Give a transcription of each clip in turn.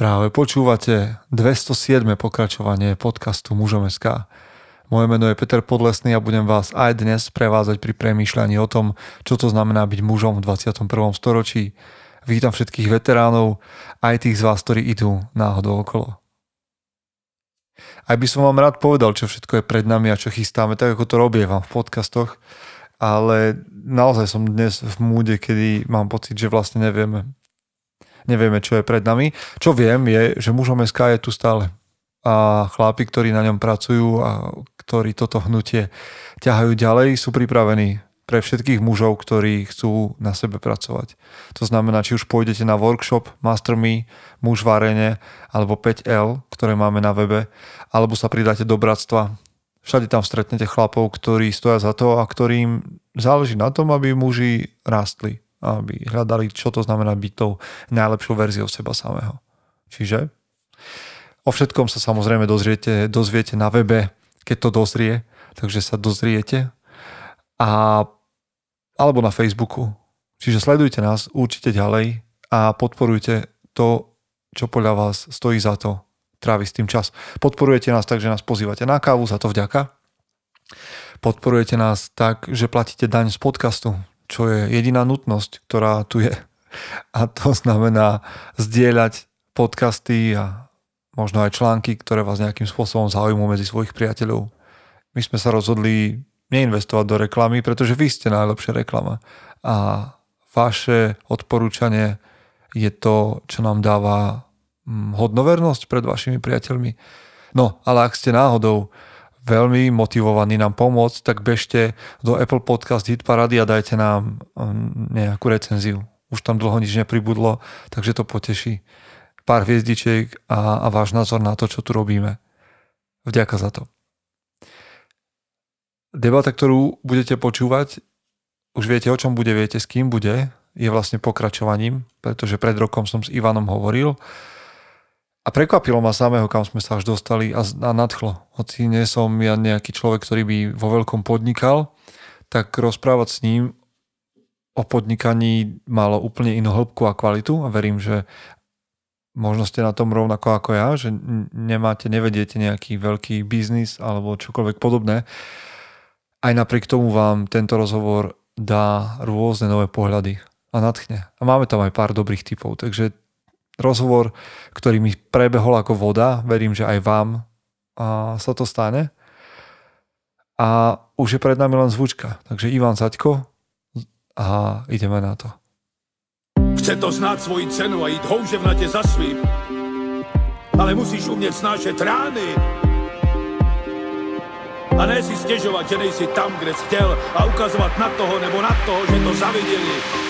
Práve počúvate 207. pokračovanie podcastu Mužom.sk. Moje meno je Peter Podlesný a budem vás aj dnes prevázať pri premýšľaní o tom, čo to znamená byť mužom v 21. storočí. Vítam všetkých veteránov, aj tých z vás, ktorí idú náhodou okolo. Aj by som vám rád povedal, čo všetko je pred nami a čo chystáme, tak ako to vám v podcastoch, ale naozaj som dnes v múde, kedy mám pocit, že vlastne nevieme, nevieme, čo je pred nami. Čo viem je, že mužom SK je tu stále. A chlápi, ktorí na ňom pracujú a ktorí toto hnutie ťahajú ďalej, sú pripravení pre všetkých mužov, ktorí chcú na sebe pracovať. To znamená, či už pôjdete na workshop Master Me, muž v arene, alebo 5L, ktoré máme na webe, alebo sa pridáte do bratstva. Všade tam stretnete chlapov, ktorí stoja za to a ktorým záleží na tom, aby muži rástli aby hľadali, čo to znamená byť tou najlepšou verziou seba samého. Čiže o všetkom sa samozrejme dozriete, dozviete na webe, keď to dozrie, takže sa dozriete a, alebo na Facebooku. Čiže sledujte nás určite ďalej a podporujte to, čo podľa vás stojí za to tráviť s tým čas. Podporujete nás tak, že nás pozývate na kávu, za to vďaka. Podporujete nás tak, že platíte daň z podcastu, čo je jediná nutnosť, ktorá tu je. A to znamená zdieľať podcasty a možno aj články, ktoré vás nejakým spôsobom zaujímujú medzi svojich priateľov. My sme sa rozhodli neinvestovať do reklamy, pretože vy ste najlepšia reklama. A vaše odporúčanie je to, čo nám dáva hm, hodnovernosť pred vašimi priateľmi. No, ale ak ste náhodou veľmi motivovaní nám pomôcť, tak bežte do Apple Podcast Hit Parady a dajte nám um, nejakú recenziu. Už tam dlho nič nepribudlo, takže to poteší. Pár hviezdičiek a, a váš názor na to, čo tu robíme. Vďaka za to. Debata, ktorú budete počúvať, už viete, o čom bude, viete, s kým bude, je vlastne pokračovaním, pretože pred rokom som s Ivanom hovoril a prekvapilo ma samého, kam sme sa až dostali a, a nadchlo. Hoci nie som ja nejaký človek, ktorý by vo veľkom podnikal, tak rozprávať s ním o podnikaní malo úplne inú hĺbku a kvalitu a verím, že možno ste na tom rovnako ako ja, že nemáte, nevediete nejaký veľký biznis alebo čokoľvek podobné. Aj napriek tomu vám tento rozhovor dá rôzne nové pohľady a nadchne. A máme tam aj pár dobrých typov, takže rozhovor, ktorý mi prebehol ako voda. Verím, že aj vám sa to stane. A už je pred nami len zvučka. Takže Ivan Zaďko a ideme na to. Chce to znáť svoji cenu a jít houževnatě za svým. Ale musíš umět snášet rány. A ne si stěžovat, že nejsi tam, kde jsi chtěl a ukazovat na toho nebo na toho, že to zaviděli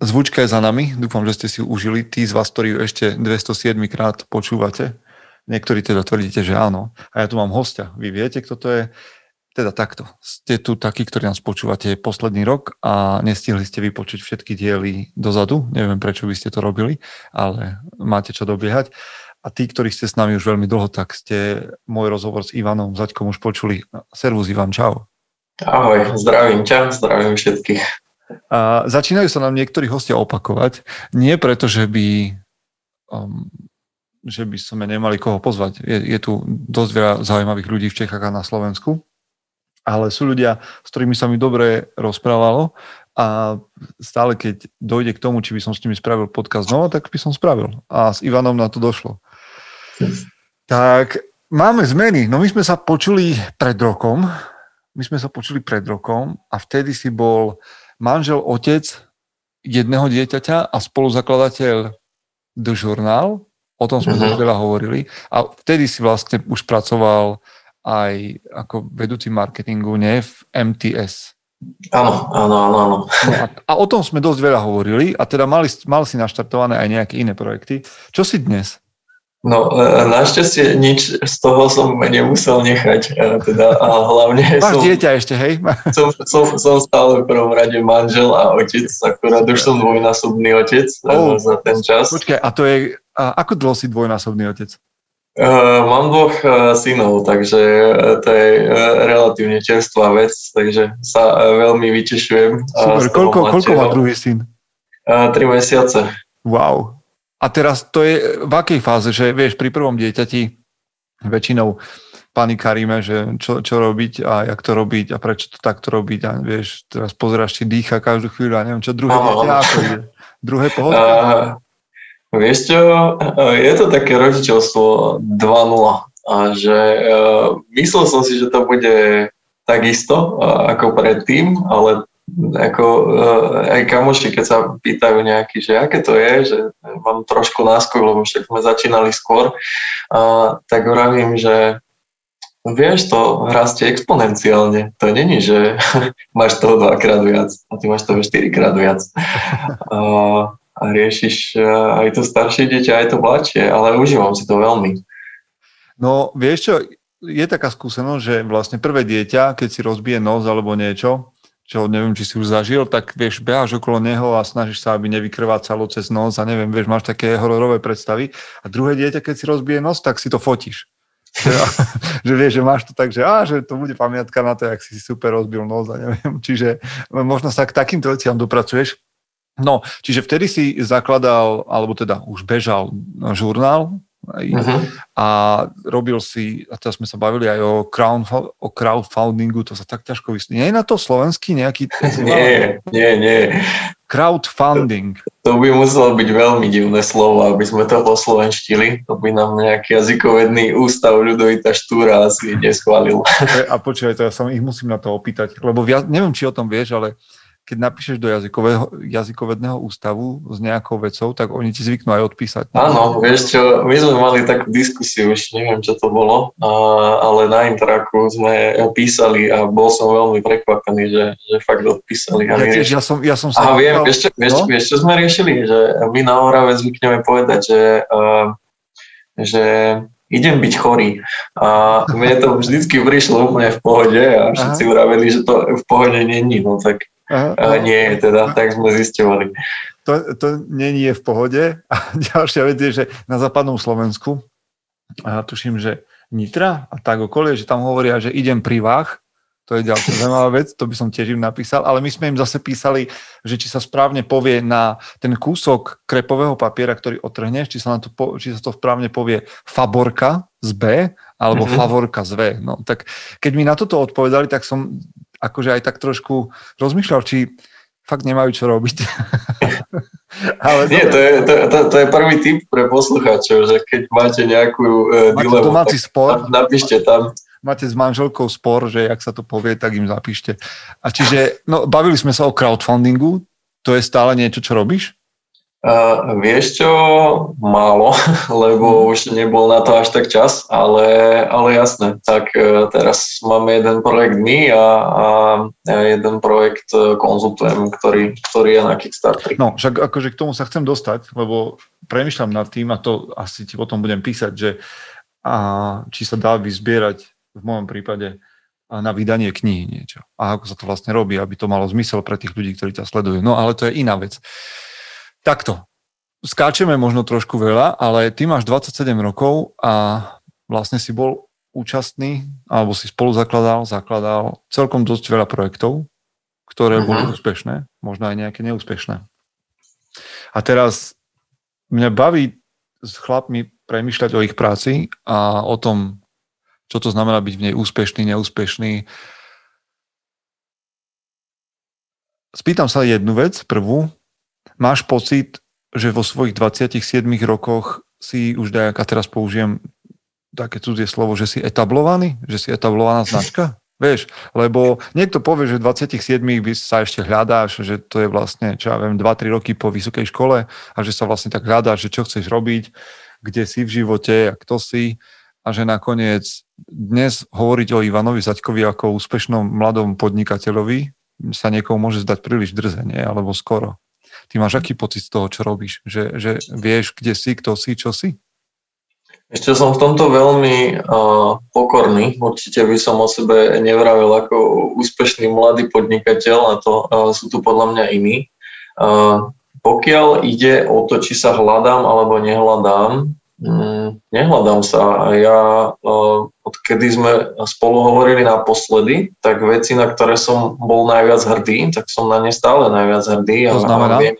Zvučka je za nami, dúfam, že ste si užili. Tí z vás, ktorí ju ešte 207 krát počúvate, niektorí teda tvrdíte, že áno. A ja tu mám hostia. Vy viete, kto to je? Teda takto. Ste tu takí, ktorí nás počúvate posledný rok a nestihli ste vypočuť všetky diely dozadu. Neviem, prečo by ste to robili, ale máte čo dobiehať. A tí, ktorí ste s nami už veľmi dlho, tak ste môj rozhovor s Ivanom Zaďkom už počuli. Servus Ivan, čau. Ahoj, zdravím ťa, zdravím všetkých. A začínajú sa nám niektorí hostia opakovať. Nie preto, že by, um, že by sme nemali koho pozvať. Je, je tu dosť veľa zaujímavých ľudí v Čechách a na Slovensku, ale sú ľudia, s ktorými sa mi dobre rozprávalo a stále keď dojde k tomu, či by som s nimi spravil podcast znova, tak by som spravil. A s Ivanom na to došlo. Tak máme zmeny. No my sme sa počuli pred rokom, my sme sa počuli pred rokom a vtedy si bol manžel, otec jedného dieťaťa a spoluzakladateľ The Journal. O tom sme mm-hmm. veľa hovorili. A vtedy si vlastne už pracoval aj ako vedúci marketingu, nie? V MTS. Áno, áno, áno. áno. No a, a o tom sme dosť veľa hovorili a teda mali, mal si naštartované aj nejaké iné projekty. Čo si dnes? No, e, našťastie nič z toho som nemusel nechať, e, teda a hlavne Máš som, dieťa ešte, hej? som, som, som stále v prvom rade manžel a otec, akurát už som dvojnásobný otec Oh. za ten čas. Počkaj, a to je, a ako dlho si dvojnásobný otec? Uh, mám dvoch uh, synov, takže uh, to je uh, relatívne čerstvá vec, takže sa uh, veľmi vytešujem. Super, koľko, koľko má druhý syn? Uh, tri mesiace. Wow. A teraz to je v akej fáze, že vieš, pri prvom dieťati väčšinou panikaríme, že čo, čo robiť a jak to robiť a prečo to takto robiť a vieš, teraz pozeráš, či dýcha každú chvíľu a neviem čo, druhé Áno, dieťa, ako ide? Druhé pohodlné? Uh, vieš čo, je to také rodičovstvo 2.0 a že uh, myslel som si, že to bude takisto ako predtým, ale ako uh, aj kamoši, keď sa pýtajú nejaký, že aké to je, že mám trošku náskok, lebo však sme začínali skôr, uh, tak vravím, že vieš, to rastie exponenciálne. To není, že máš toho dvakrát viac a ty máš toho štyrikrát viac. Uh, a riešiš uh, aj to staršie dieťa, aj to mladšie, ale užívam si to veľmi. No, vieš čo, je taká skúsenosť, že vlastne prvé dieťa, keď si rozbije nos alebo niečo, čo neviem, či si už zažil, tak vieš, beháš okolo neho a snažíš sa, aby nevykrvácalo cez nos a neviem, vieš, máš také hororové predstavy. A druhé dieťa, keď si rozbije nos, tak si to fotíš. Že, že vieš, že máš to tak, že, á, že to bude pamiatka na to, jak si si super rozbil nos a neviem. Čiže možno sa k takýmto veciam dopracuješ. No, čiže vtedy si zakladal, alebo teda už bežal žurnál aj, Uh-huh. a robil si, a teraz sme sa bavili aj o, crowd, o crowdfundingu, to sa tak ťažko vysní. Nie je na to slovenský nejaký Nie, nie, nie. crowdfunding? To by muselo byť veľmi divné slovo, aby sme to poslovenštili. To by nám nejaký jazykovedný ústav ľudovita štúra asi neschválil. A počúvaj, to ja sa ich musím na to opýtať, lebo ja neviem, či o tom vieš, ale keď napíšeš do jazykového, jazykovedného ústavu s nejakou vecou, tak oni ti zvyknú aj odpísať. Áno, vieš čo, my sme mali takú diskusiu, už neviem, čo to bolo, a, ale na Interaku sme písali a bol som veľmi prekvapený, že, že fakt odpísali. Ja, A tiež, ja, som, ja som sa... Aha, viem, vieš čo, vieš, No? vieš, čo sme riešili? Že my na Orave zvykneme povedať, že, uh, že idem byť chorý. A mne to vždycky prišlo úplne v pohode a všetci vraveli, že to v pohode není. No tak Aha, uh, nie teda, tak sme zisťovali. to, to není je v pohode. A ďalšia vec je, že na západnom Slovensku, a tuším, že Nitra a tak okolie, že tam hovoria, že idem pri vách, to je ďalšia zaujímavá vec, to by som tiež im napísal, ale my sme im zase písali, že či sa správne povie na ten kúsok krepového papiera, ktorý otrhneš, či sa, na to, po, či sa to správne povie faborka z B alebo Mhm. favorka z V. No, tak keď mi na toto odpovedali, tak som akože aj tak trošku rozmýšľal, či fakt nemajú čo robiť. ale Nie, to je, to, to, to je prvý tip pre poslucháčov, že keď máte nejakú uh, máte dilemu, domáci spor, napíšte tam. máte s manželkou spor, že jak sa to povie, tak im zapíšte. A čiže, no, bavili sme sa o crowdfundingu, to je stále niečo, čo robíš? Uh, vieš čo, málo, lebo už nebol na to až tak čas, ale, ale jasné, tak uh, teraz máme jeden projekt my a, a jeden projekt uh, konzultujem, ktorý, ktorý je na Kickstarteri. No, však akože k tomu sa chcem dostať, lebo premyšľam nad tým, a to asi ti o tom budem písať, že a, či sa dá vyzbierať v mojom prípade na vydanie knihy niečo. A ako sa to vlastne robí, aby to malo zmysel pre tých ľudí, ktorí ťa sledujú. No ale to je iná vec. Takto. Skáčeme možno trošku veľa, ale ty máš 27 rokov a vlastne si bol účastný, alebo si spolu zakladal, zakladal celkom dosť veľa projektov, ktoré Mhm. boli úspešné, možno aj nejaké neúspešné. A teraz mňa baví s chlapmi premyšľať o ich práci a o tom, čo to znamená byť v nej úspešný, neúspešný. Spýtam sa jednu vec, prvú. Máš pocit, že vo svojich 27 rokoch si už dajak, a teraz použijem také cudzie slovo, že si etablovaný, že si etablovaná značka? Vieš, lebo niekto povie, že v 27 by sa ešte hľadáš, že to je vlastne, čo ja viem, 2-3 roky po vysokej škole a že sa vlastne tak hľadáš, že čo chceš robiť, kde si v živote a kto si a že nakoniec dnes hovoriť o Ivanovi Zaďkovi ako úspešnom mladom podnikateľovi sa niekomu môže zdať príliš drze, nie? alebo skoro. Ty máš aký pocit z toho, čo robíš? Že, že vieš, kde si, kto si, čo si? Ešte som v tomto veľmi uh, pokorný. Určite by som o sebe nevravil ako úspešný mladý podnikateľ, a to uh, sú tu podľa mňa iní. Uh, pokiaľ ide o to, či sa hľadám alebo nehľadám, nehľadám sa. Ja, odkedy sme spolu hovorili naposledy, tak veci, na ktoré som bol najviac hrdý, tak som na ne stále najviac hrdý. To znamená? A viem,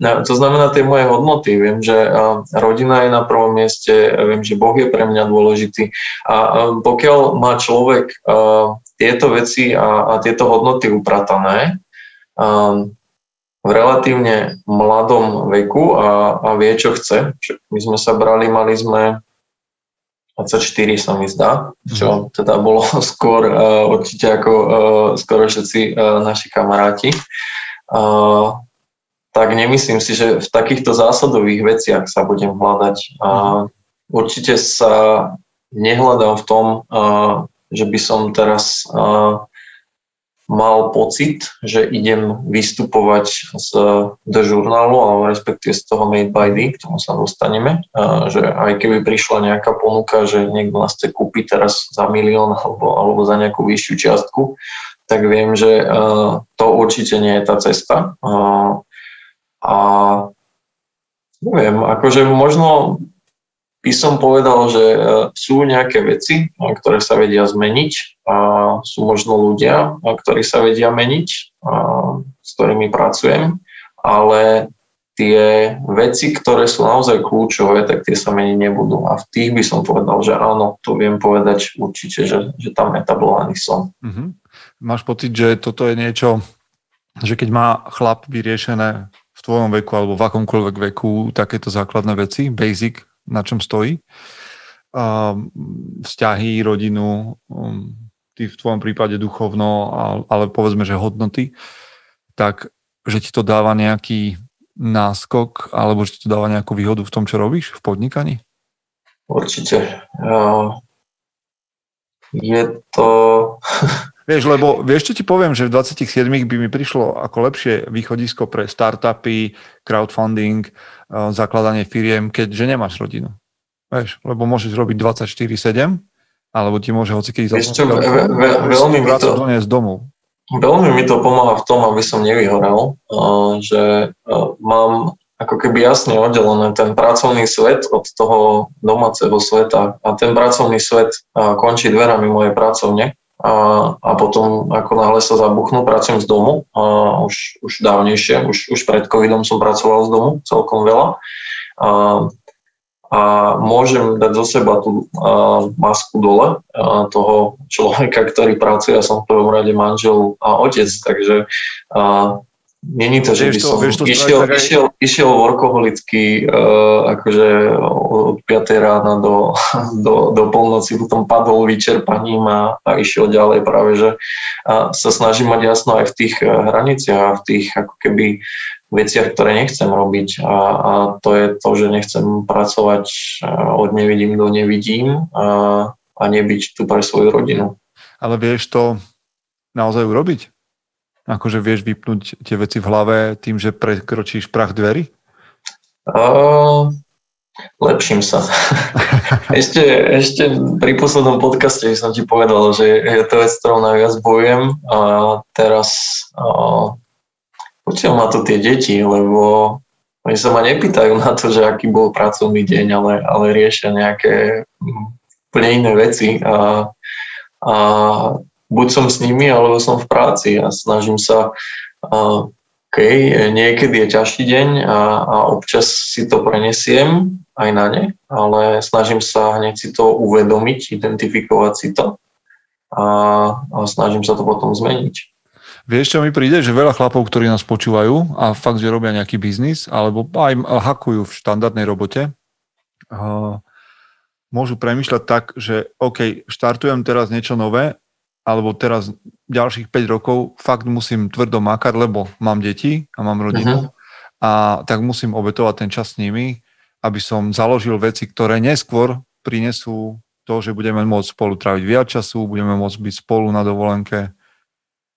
to znamená tie moje hodnoty. Viem, že rodina je na prvom mieste, viem, že Boh je pre mňa dôležitý. A pokiaľ má človek tieto veci a, a tieto hodnoty upratané v relatívne mladom veku a, a vie, čo chce, my sme sa brali, mali sme 24 sa mi zdá, čo mhm. teda bolo skôr určite ako skoro všetci naši kamaráti tak nemyslím si, že v takýchto zásadových veciach sa budem hľadať. A určite sa nehľadám v tom, že by som teraz mal pocit, že idem vystupovať z, do žurnálu, alebo respektíve z toho Made by D, k tomu sa dostaneme, že aj keby prišla nejaká ponuka, že niekto nás chce kúpiť teraz za milión alebo, alebo za nejakú vyššiu čiastku, tak viem, že to určite nie je tá cesta. A neviem, akože možno by som povedal, že e, sú nejaké veci, e, ktoré sa vedia zmeniť a sú možno ľudia, e, ktorí sa vedia meniť, s ktorými pracujem, ale tie veci, ktoré sú naozaj kľúčové, tak tie sa meniť nebudú. A v tých by som povedal, že áno, to viem povedať určite, že, že tam etablovaný som. Mm-hmm. Máš pocit, že toto je niečo, že keď má chlap vyriešené v tvojom veku alebo v akomkoľvek veku takéto základné veci, basic, na čom stojí. Vzťahy, rodinu, um, ty v tvojom prípade duchovno, ale povedzme, že hodnoty, tak že ti to dáva nejaký náskok alebo že ti to dáva nejakú výhodu v tom, čo robíš v podnikaní? Určite. Je to... Vieš, lebo vieš, čo ti poviem, že v 27 by mi prišlo ako lepšie východisko pre startupy, crowdfunding, zakladanie firiem, keďže nemáš rodinu. Vieš, lebo môžeš robiť 24-7, alebo ti môže hocikedy ve, veľmi mi to, z domu. Veľmi mi to pomáha v tom, aby som nevyhorel, eh, že eh, mám ako keby jasne oddelené ten pracovný svet od toho domáceho sveta a ten pracovný svet končí dverami mojej pracovne a, a potom ako náhle sa zabuchnú, pracujem z domu, a už, už dávnejšie, už, už pred covidom som pracoval z domu celkom veľa. A, a môžem dať zo seba tú a, masku dole a, toho človeka, ktorý pracuje, ja som v prvom rade manžel a otec, takže a, Není to, že by som to, išiel, aj... išiel, išiel workoholicky uh, akože od 5 rána do, do, do polnoci, potom padol vyčerpaním a, a išiel ďalej práve, že a sa snažím mať jasno aj v tých eh, hraniciach a v tých ako keby veciach, ktoré nechcem robiť a, a to je to, že nechcem pracovať eh, od nevidím do nevidím a, a nebyť tu pre svoju rodinu. Ale vieš to naozaj urobiť? Akože vieš vypnúť tie veci v hlave tým, že prekročíš prach dverí? Lepším sa. ešte, ešte pri poslednom podcaste som ti povedal, že je to vec, ktorou najviac bojujem a teraz uh, ma to tie deti, lebo oni sa ma nepýtajú na to, že aký bol pracovný deň, ale, ale riešia nejaké úplne iné veci a, a buď som s nimi, alebo som v práci a snažím sa, OK, niekedy je ťažší deň a, a občas si to prenesiem aj na ne, ale snažím sa hneď si to uvedomiť, identifikovať si to a, a snažím sa to potom zmeniť. Vieš, čo mi príde, že veľa chlapov, ktorí nás počúvajú a fakt, že robia nejaký biznis, alebo aj hakujú v štandardnej robote, môžu premyšľať tak, že OK, štartujem teraz niečo nové alebo teraz ďalších 5 rokov fakt musím tvrdo makať, lebo mám deti a mám rodinu uh-huh. a tak musím obetovať ten čas s nimi, aby som založil veci, ktoré neskôr prinesú to, že budeme môcť spolu tráviť viac času, budeme môcť byť spolu na dovolenke.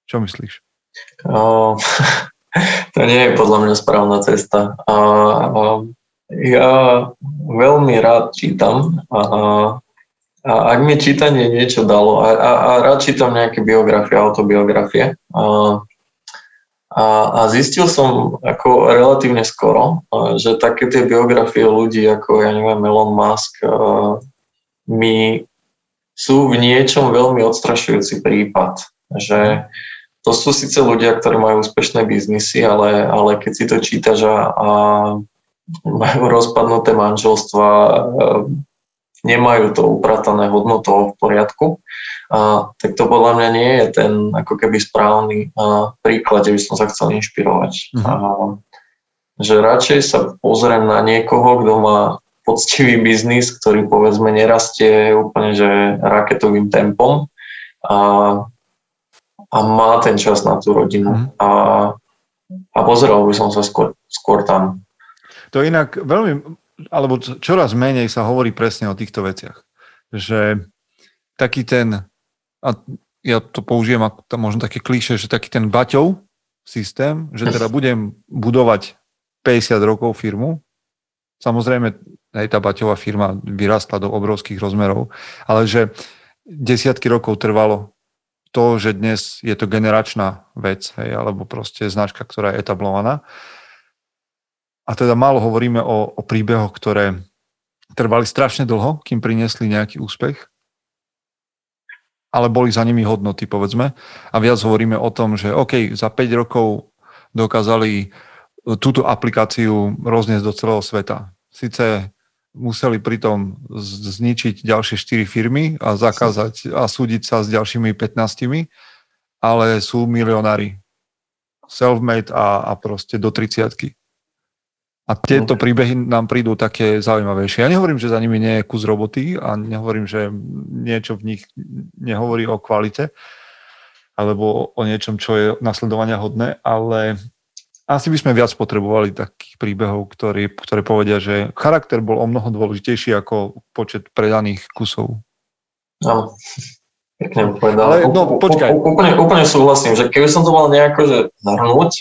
Čo myslíš? Uh, to nie je podľa mňa správna cesta. Uh, uh, ja veľmi rád čítam a, a ak mi čítanie niečo dalo, a, a, a rád čítam nejaké biografie, autobiografie, a, a, a zistil som ako relatívne skoro, že také tie biografie ľudí ako, ja neviem, Elon Musk mi sú v niečom veľmi odstrašujúci prípad, že to sú síce ľudia, ktorí majú úspešné biznisy, ale, ale keď si to čítaš a, a majú rozpadnuté manželstva, nemajú to upratané hodnotou v poriadku, a, tak to podľa mňa nie je ten ako keby správny a, príklad, kde by som sa chcel inšpirovať. Uh-huh. A, že radšej sa pozriem na niekoho, kto má poctivý biznis, ktorý povedzme nerastie úplne že raketovým tempom a, a má ten čas na tú rodinu. Uh-huh. A, a pozeral by som sa skôr, skôr tam. To inak veľmi, alebo čoraz menej sa hovorí presne o týchto veciach. Že taký ten, a ja to použijem ako možno také klíše, že taký ten baťov systém, že teda budem budovať 50 rokov firmu. Samozrejme, aj tá baťová firma vyrastla do obrovských rozmerov, ale že desiatky rokov trvalo to, že dnes je to generačná vec, hej, alebo proste značka, ktorá je etablovaná a teda málo hovoríme o, o príbehoch, ktoré trvali strašne dlho, kým priniesli nejaký úspech, ale boli za nimi hodnoty, povedzme. A viac hovoríme o tom, že OK, za 5 rokov dokázali túto aplikáciu rozniesť do celého sveta. Sice museli pritom zničiť ďalšie 4 firmy a zakázať a súdiť sa s ďalšími 15, ale sú milionári. Self-made a, a proste do 30 a tieto príbehy nám prídu také zaujímavejšie. Ja nehovorím, že za nimi nie je kus roboty a nehovorím, že niečo v nich nehovorí o kvalite alebo o niečom, čo je nasledovania hodné, ale asi by sme viac potrebovali takých príbehov, ktorý, ktoré povedia, že charakter bol o mnoho dôležitejší ako počet predaných kusov. Áno, pekne povedal. Ale no, počkaj. Úplne, úplne súhlasím, že keby som to mal nejako že zhrnúť,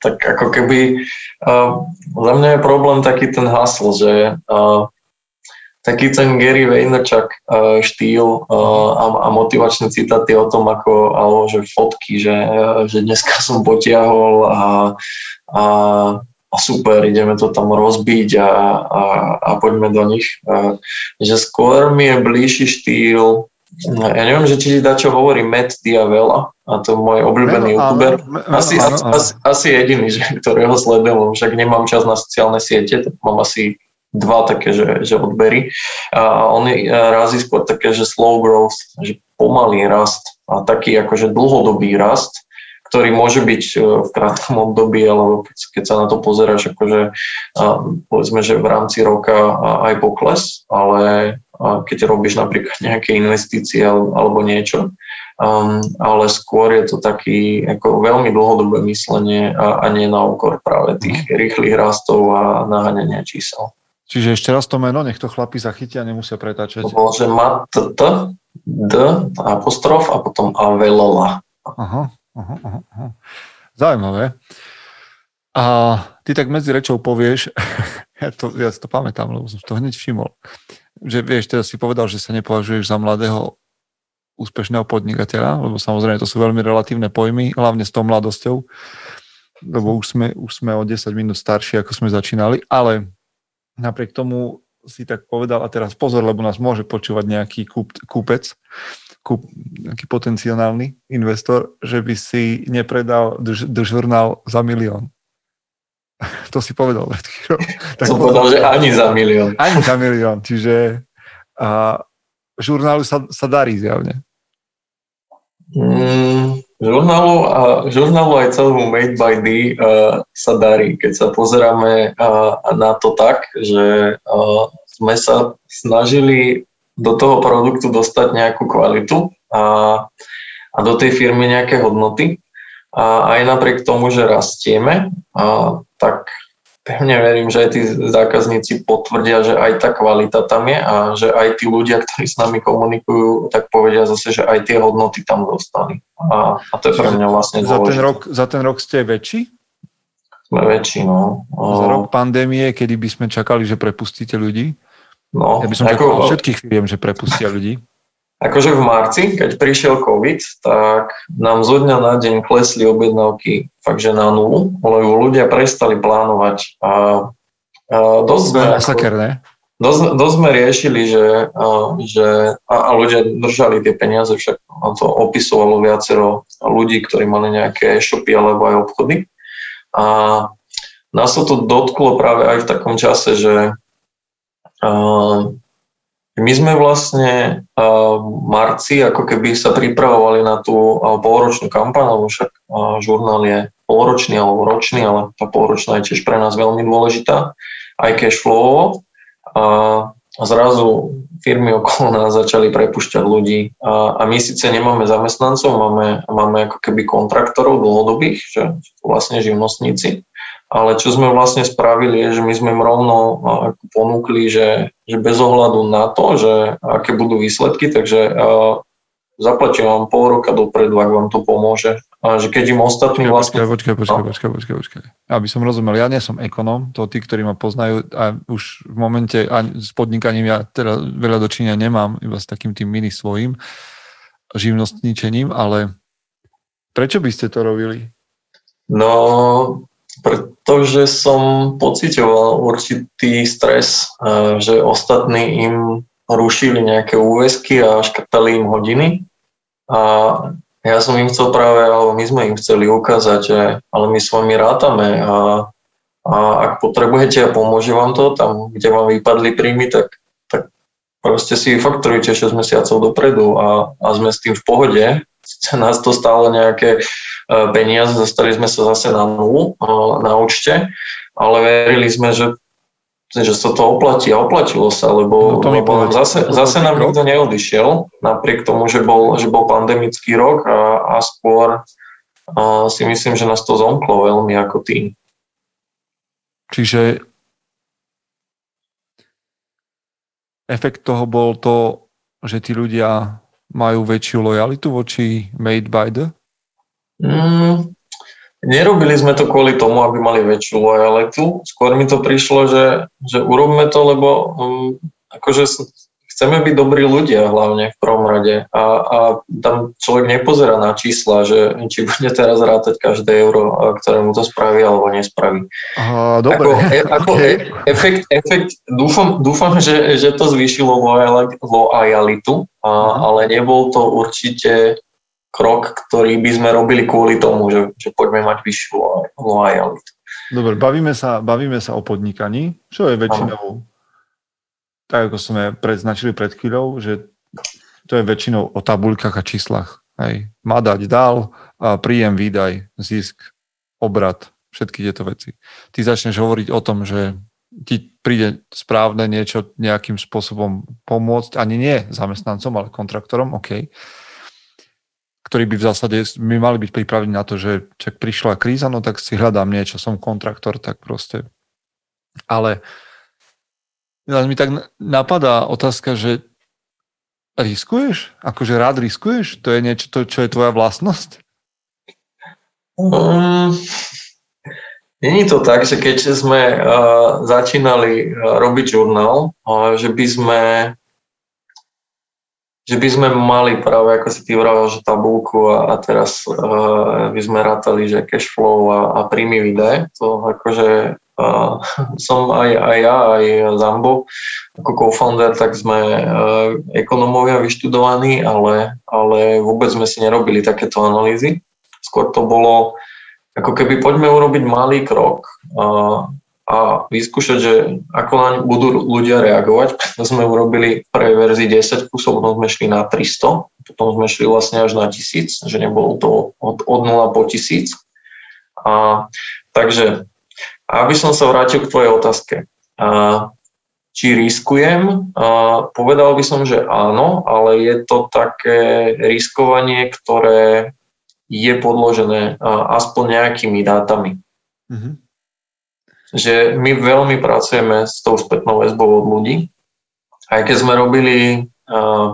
tak ako keby uh, za mňa je problém taký ten hasl, že uh, taký ten Gary Vaynerchuk uh, štýl uh, a, a motivačné citáty o tom, ako, alebo že fotky, že, uh, že dneska som potiahol a, a, a super, ideme to tam rozbiť a, a, a poďme do nich. Uh, že skôr mi je blížší štýl No, ja neviem, že či dá čo hovorí Matt Diavela, a to môj obľúbený youtuber. Asi, áno. Asi, asi jediný, že, ktorého sledujem, však nemám čas na sociálne siete, tak mám asi dva také, že, že odbery. A on razí skôr také, že slow growth, že pomalý rast a taký akože dlhodobý rast, ktorý môže byť e, v krátkom období, alebo keď, keď sa na to pozeráš, akože povedzme, že v rámci roka aj pokles, ale keď robíš napríklad nejaké investície alebo niečo, um, ale skôr je to taký ako veľmi dlhodobé myslenie a, a nie na úkor práve tých mhm. rýchlych rastov a naháňania čísel. Čiže ešte raz to meno, nech to chlapi zachytia, nemusia pretáčať. To bolo, že má t, d, apostrof a potom avelola. Aha, aha, aha. Zaujímavé. A ty tak medzi rečou povieš, ja, to, ja to pamätám, lebo som to hneď všimol, že vieš, teda si povedal, že sa nepovažuješ za mladého úspešného podnikateľa, lebo samozrejme to sú veľmi relatívne pojmy, hlavne s tou mladosťou, lebo už sme, už sme o 10 minút starší, ako sme začínali, ale napriek tomu si tak povedal, a teraz pozor, lebo nás môže počúvať nejaký kúp, kúpec, kúp, nejaký potenciálny investor, že by si nepredal žurnál za milión. To si povedal pred Tak Som povedal, že ani za milión. Ani za milión, čiže a, žurnálu sa, sa darí zjavne. Mm, žurnálu, a, žurnálu aj celému Made by D uh, sa darí, keď sa pozeráme uh, na to tak, že uh, sme sa snažili do toho produktu dostať nejakú kvalitu a, a do tej firmy nejaké hodnoty. A aj napriek tomu, že rastieme, a, tak pevne verím, že aj tí zákazníci potvrdia, že aj tá kvalita tam je a že aj tí ľudia, ktorí s nami komunikujú, tak povedia zase, že aj tie hodnoty tam dostali. A, a to je pre mňa vlastne dôležité. Za ten rok, za ten rok ste väčší? sme väčší, no. Za rok pandémie, kedy by sme čakali, že prepustíte ľudí? no Ja by som ako, čakal všetkých firiem, že prepustia ľudí. Akože v marci, keď prišiel COVID, tak nám zo dňa na deň klesli objednávky fakt, že na nulu, lebo ľudia prestali plánovať. A, a dosť, sme, masaker, ne? dosť, dosť sme riešili, že, a, že a, a ľudia držali tie peniaze, však to opisovalo viacero ľudí, ktorí mali nejaké e-shopy alebo aj obchody. A nás sa to dotklo práve aj v takom čase, že a, my sme vlastne v marci ako keby sa pripravovali na tú polročnú kampaň, lebo však žurnál je polročný alebo ročný, ale tá polročná je tiež pre nás veľmi dôležitá, aj cash flow. A zrazu firmy okolo nás začali prepušťať ľudí a my síce nemáme zamestnancov, máme, máme ako keby kontraktorov dlhodobých, že vlastne živnostníci, ale čo sme vlastne spravili je, že my sme im rovno a, ako ponúkli, že, že bez ohľadu na to, že aké budú výsledky, takže a, zaplatím vám pol roka dopredu, ak vám to pomôže. A že keď im ostatní vlastne... Počkaj, počkaj, počkaj, No. počkaj, počkaj, počkaj. Aby som rozumel, ja nie som ekonóm, to tí, ktorí ma poznajú a už v momente ani s podnikaním ja teda veľa dočinia nemám, iba s takým tým mini svojím živnostníčením, ale prečo by ste to robili? No, pretože som pocitoval určitý stres, že ostatní im rušili nejaké úväzky a škrtali im hodiny. A ja som im chcel práve, alebo my sme im chceli ukázať, že ale my s vami rátame a, a ak potrebujete a pomôže vám to, tam, kde vám vypadli príjmy, tak, tak proste si fakturujte 6 mesiacov dopredu a, a sme s tým v pohode. Sice nás to stále nejaké eh, peniaze, dostali sme sa zase na nulu eh, na účte, ale verili sme, že, že sa to oplatí a oplatilo sa, lebo, No to lebo zase, zase nám nikto neodišiel, napriek tomu, že bol, že bol pandemický rok a, a skôr a si myslím, že nás to zomklo veľmi ako tým. Čiže efekt toho bol to, že tí ľudia majú väčšiu lojalitu voči Made by the? Mm, nerobili sme to kvôli tomu, aby mali väčšiu lojalitu. Skôr mi to prišlo, že, že urobme to, lebo um, akože chceme byť dobrí ľudia hlavne v prvom rade. A, a tam človek nepozerá na čísla, že či bude teraz rátať každé euro, ktoré mu to spraví alebo nespraví. Aha, Ako, dobre. e, ako e, efekt, efekt dúfam, dúfam že, že to zvýšilo lojali- lojalitu, a, Mhm. ale nebol to určite krok, ktorý by sme robili kvôli tomu, že, že poďme mať vyššiu lo- lojalitu. Dobre, bavíme sa, bavíme sa o podnikaní, čo je väčšinou, tak ako sme predznačili pred chvíľou, že to je väčšinou o tabuľkách a číslach. Hej. Má dať, dal, a príjem, výdaj, zisk, obrad, všetky tieto veci. Ty začneš hovoriť o tom, že ti príde správne niečo nejakým spôsobom pomôcť, ani nie zamestnancom, ale kontraktorom, OK, ktorí by v zásade by mali byť pripravení na to, že čak prišla kríza, no tak si hľadám niečo, som kontraktor, tak proste. Ale len mi tak napadá otázka, že riskuješ? Akože rád riskuješ? To je niečo, to, čo je tvoja vlastnosť? Um, Není to tak, že keď sme uh, začínali uh, robiť žurnál, uh, že by sme že by sme mali práve, ako si ty vravel, že tabulku a, a teraz uh, by sme rátali, že cash flow a, a príjmy výdaje. To akože uh, som aj, aj ja, aj Zambo ako co-founder, tak sme uh, ekonomovia vyštudovaní, ale, ale vôbec sme si nerobili takéto analýzy. Skôr to bolo ako keby poďme urobiť malý krok a, a vyskúšať, že ako naň budú ľudia reagovať. Preto sme urobili v prvej verzii 10 kusov, potom sme šli na 300, potom sme šli vlastne až na 1000, že nebolo to od, od 0 po 1000. A, takže, aby som sa vrátil k tvojej otázke. A, či riskujem? A, povedal by som, že áno, ale je to také riskovanie, ktoré je podložené a, aspoň nejakými dátami. Mhm. Že my veľmi pracujeme s tou spätnou väzbou od ľudí. Aj keď sme robili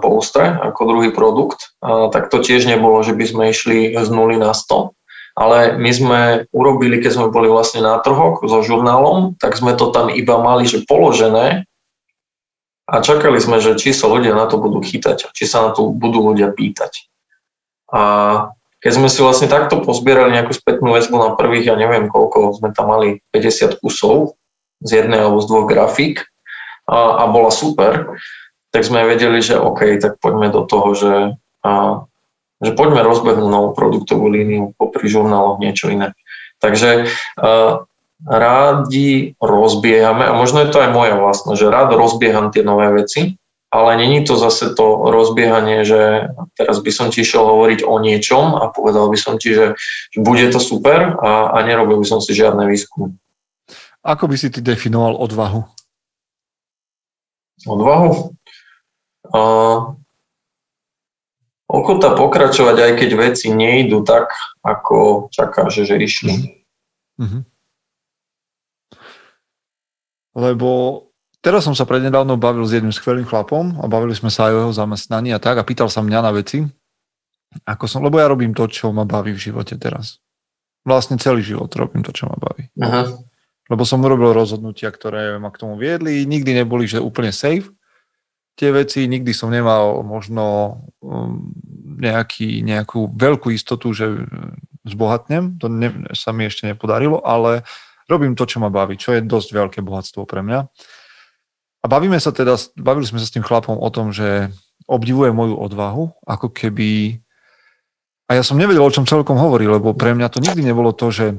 Polstre ako druhý produkt, tak to tiež nebolo, že by sme išli z nuly na 100, ale my sme urobili, keď sme boli vlastne na trhoch so žurnálom, tak sme to tam iba mali, že položené a čakali sme, že či sa ľudia na to budú chytať, či sa na to budú ľudia pýtať. A keď sme si vlastne takto pozbierali nejakú spätnú väzbu na prvých, ja neviem koľko, sme tam mali 50 kusov z jednej alebo z dvoch grafík a, a bola super, tak sme vedeli, že OK, tak poďme do toho, že, a, že poďme rozbehnúť novú produktovú líniu, popri žurnáloch niečo iné. Takže a, rádi rozbiehame, a možno je to aj moja vlastnosť, že rád rozbieham tie nové veci, ale není to zase to rozbiehanie, že teraz by som ti išiel hovoriť o niečom a povedal by som ti, že bude to super a, a nerobil by som si žiadne výskum. Ako by si ty definoval odvahu? Odvahu? Uh, ochota pokračovať, aj keď veci nejdu tak, ako čakáš, že išli. Mm-hmm. Lebo Teraz som sa prednedávno bavil s jedným skvelým chlapom a bavili sme sa aj o jeho zamestnaní a tak a pýtal sa mňa na veci, ako som, lebo ja robím to, čo ma baví v živote teraz. Vlastne celý život robím to, čo ma baví. Aha. Lebo som urobil rozhodnutia, ktoré ma k tomu viedli, nikdy neboli že úplne safe tie veci, nikdy som nemal možno um, nejaký, nejakú veľkú istotu, že zbohatnem, to ne, sa mi ešte nepodarilo, ale robím to, čo ma baví, čo je dosť veľké bohatstvo pre mňa. A bavíme sa teda, bavili sme sa s tým chlapom o tom, že obdivuje moju odvahu, ako keby... A ja som nevedel, o čom celkom hovorí, lebo pre mňa to nikdy nebolo to, že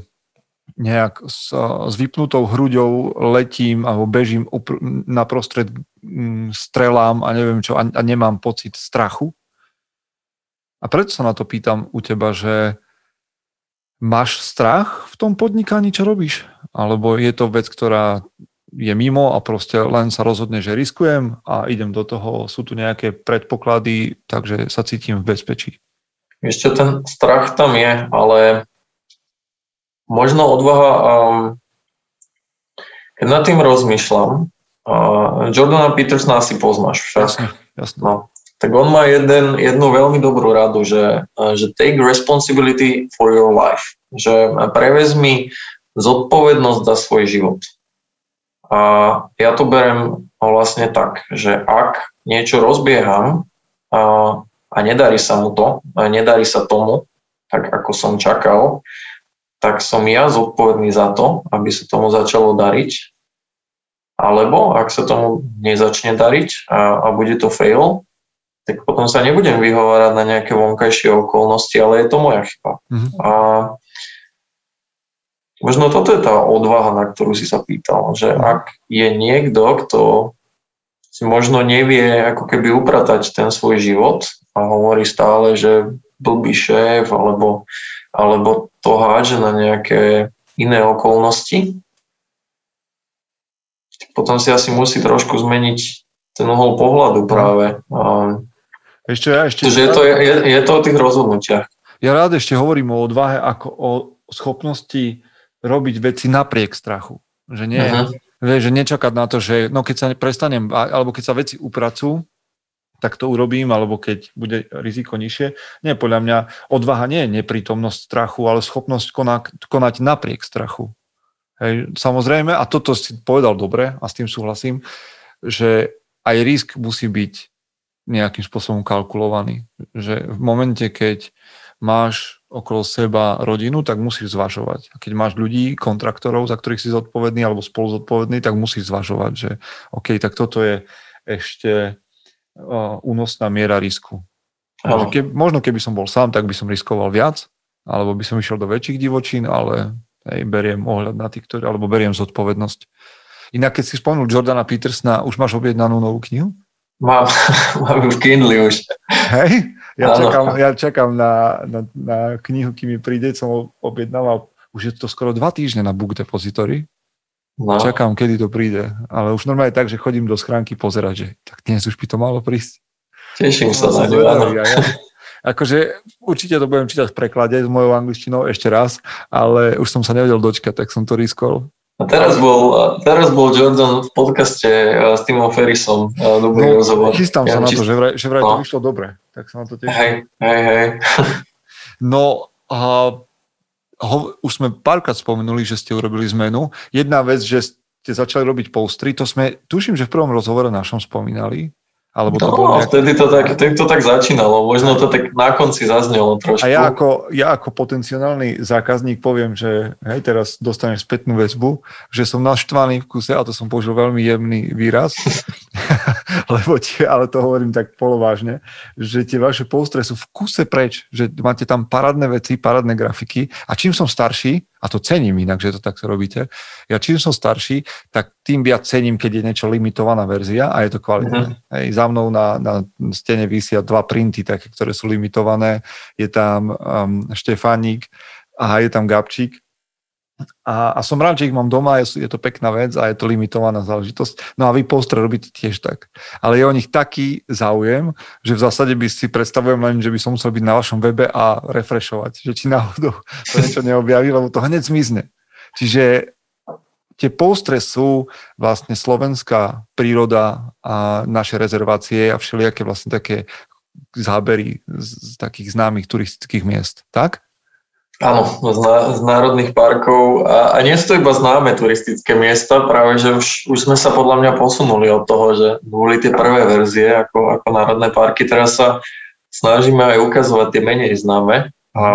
nejak s, s vypnutou hruďou letím alebo bežím upr- naprostred mm, strelám a neviem čo a, a nemám pocit strachu. A preto sa na to pýtam u teba, že máš strach v tom podnikaní, čo robíš? Alebo je to vec, ktorá je mimo a proste len sa rozhodne, že riskujem a idem do toho, sú tu nejaké predpoklady, takže sa cítim v bezpečí. Ešte ten strach tam je, ale možno odvaha, um, keď nad tým rozmýšľam, uh, Jordana Petersona asi poznáš však. Jasne, jasne. No, tak on má jeden, jednu veľmi dobrú radu, že, že take responsibility for your life, že prevezmi zodpovednosť za svoj život. A ja to berem vlastne tak, že ak niečo rozbieham a, a nedarí sa mu to, a nedarí sa tomu, tak ako som čakal, tak som ja zodpovedný za to, aby sa tomu začalo dariť. Alebo ak sa tomu nezačne dariť a, a bude to fail, tak potom sa nebudem vyhovárať na nejaké vonkajšie okolnosti, ale je to moja chyba. Mm-hmm. A Možno toto je tá odvaha, na ktorú si sa pýtal, že mhm. ak je niekto, kto si možno nevie ako keby upratať ten svoj život a hovorí stále, že blbý šéf alebo, alebo to hádže na nejaké iné okolnosti, potom si asi musí trošku zmeniť ten uhol pohľadu práve. Ešte, ja ešte je, to, je, je to o tých rozhodnutiach. Ja rád ešte hovorím o odvahe ako o schopnosti robiť veci napriek strachu. Že nie, uh-huh. že nečakať na to, že no keď sa prestanem, alebo keď sa veci upracujú, tak to urobím, alebo keď bude riziko nižšie. Nie, podľa mňa odvaha nie je neprítomnosť strachu, ale schopnosť konať, konať napriek strachu. Hej, samozrejme, a toto si povedal dobre a s tým súhlasím, že aj risk musí byť nejakým spôsobom kalkulovaný. Že v momente, keď máš okolo seba rodinu, tak musíš zvažovať. A keď máš ľudí, kontraktorov, za ktorých si zodpovedný alebo spolu zodpovedný, tak musíš zvažovať, že OK, tak toto je ešte únosná miera risku. Oh. Ke, možno keby som bol sám, tak by som riskoval viac, alebo by som išiel do väčších divočín, ale hej, beriem ohľad na tých, ktorí, alebo beriem zodpovednosť. Inak, keď si spomenul Jordana Petersna, už máš objednanú novú knihu? Mám, mám v Kindle už. Hej? Ja čakám, ja čakám na, na, na knihu, kým mi príde, som objednával, už je to skoro dva týždne na Book Depository. No. Čakám, kedy to príde. Ale už normálne tak, že chodím do schránky pozerať, že tak dnes už by to malo prísť. Teším sa na ňu, áno. Ja, ja. Akože určite to budem čítať v preklade s mojou angličtinou ešte raz, ale už som sa nevedel dočkať, tak som to riskol. A teraz bol, teraz bol Jordan v podcaste s Timom Ferrisom, dobrý no, rozhovor. Chystám ja, sa na to, že vraj, že vraj no. to vyšlo dobre, tak sa na to teším. Hej, hej, hej. No, a ho, už sme párkrát spomenuli, že ste urobili zmenu. Jedna vec, že ste začali robiť postry, to sme, tuším, že v prvom rozhovore našom spomínali, alebo to no, bolo nejak... vtedy, to tak, vtedy to tak začínalo, možno to tak na konci zaznelo trošku. A ja ako, ja ako potenciálny zákazník poviem, že hej, teraz dostaneš spätnú väzbu, že som naštvaný v kuse, a to som použil veľmi jemný výraz, lebo tie, ale to hovorím tak polovážne, že tie vaše postre sú v kuse preč, že máte tam parádne veci, parádne grafiky a čím som starší, a to cením inak, že to tak robíte. Ja čím som starší, tak tým viac cením, keď je niečo limitovaná verzia a je to kvalitné. Uh-huh. Hej, za mnou na, na stene vysia dva printy, také, ktoré sú limitované. Je tam um, Štefánik a je tam Gabčík. A, a som rád, že ich mám doma, je, je to pekná vec a je to limitovaná záležitosť. No a vy postre robíte tiež tak. Ale je o nich taký záujem, že v zásade by si predstavujem len, že by som musel byť na vašom webe a refreshovať, že či náhodou to niečo neobjaví, lebo to hneď zmizne. Čiže tie postre sú vlastne slovenská príroda a naše rezervácie a všelijaké vlastne také zábery z, z takých známych turistických miest. Tak? Áno, z, na, z národných parkov a, a nie sú to iba známe turistické miesta, práve že už, už sme sa podľa mňa posunuli od toho, že boli tie prvé verzie ako, ako národné parky, teraz sa snažíme aj ukazovať tie menej známe a,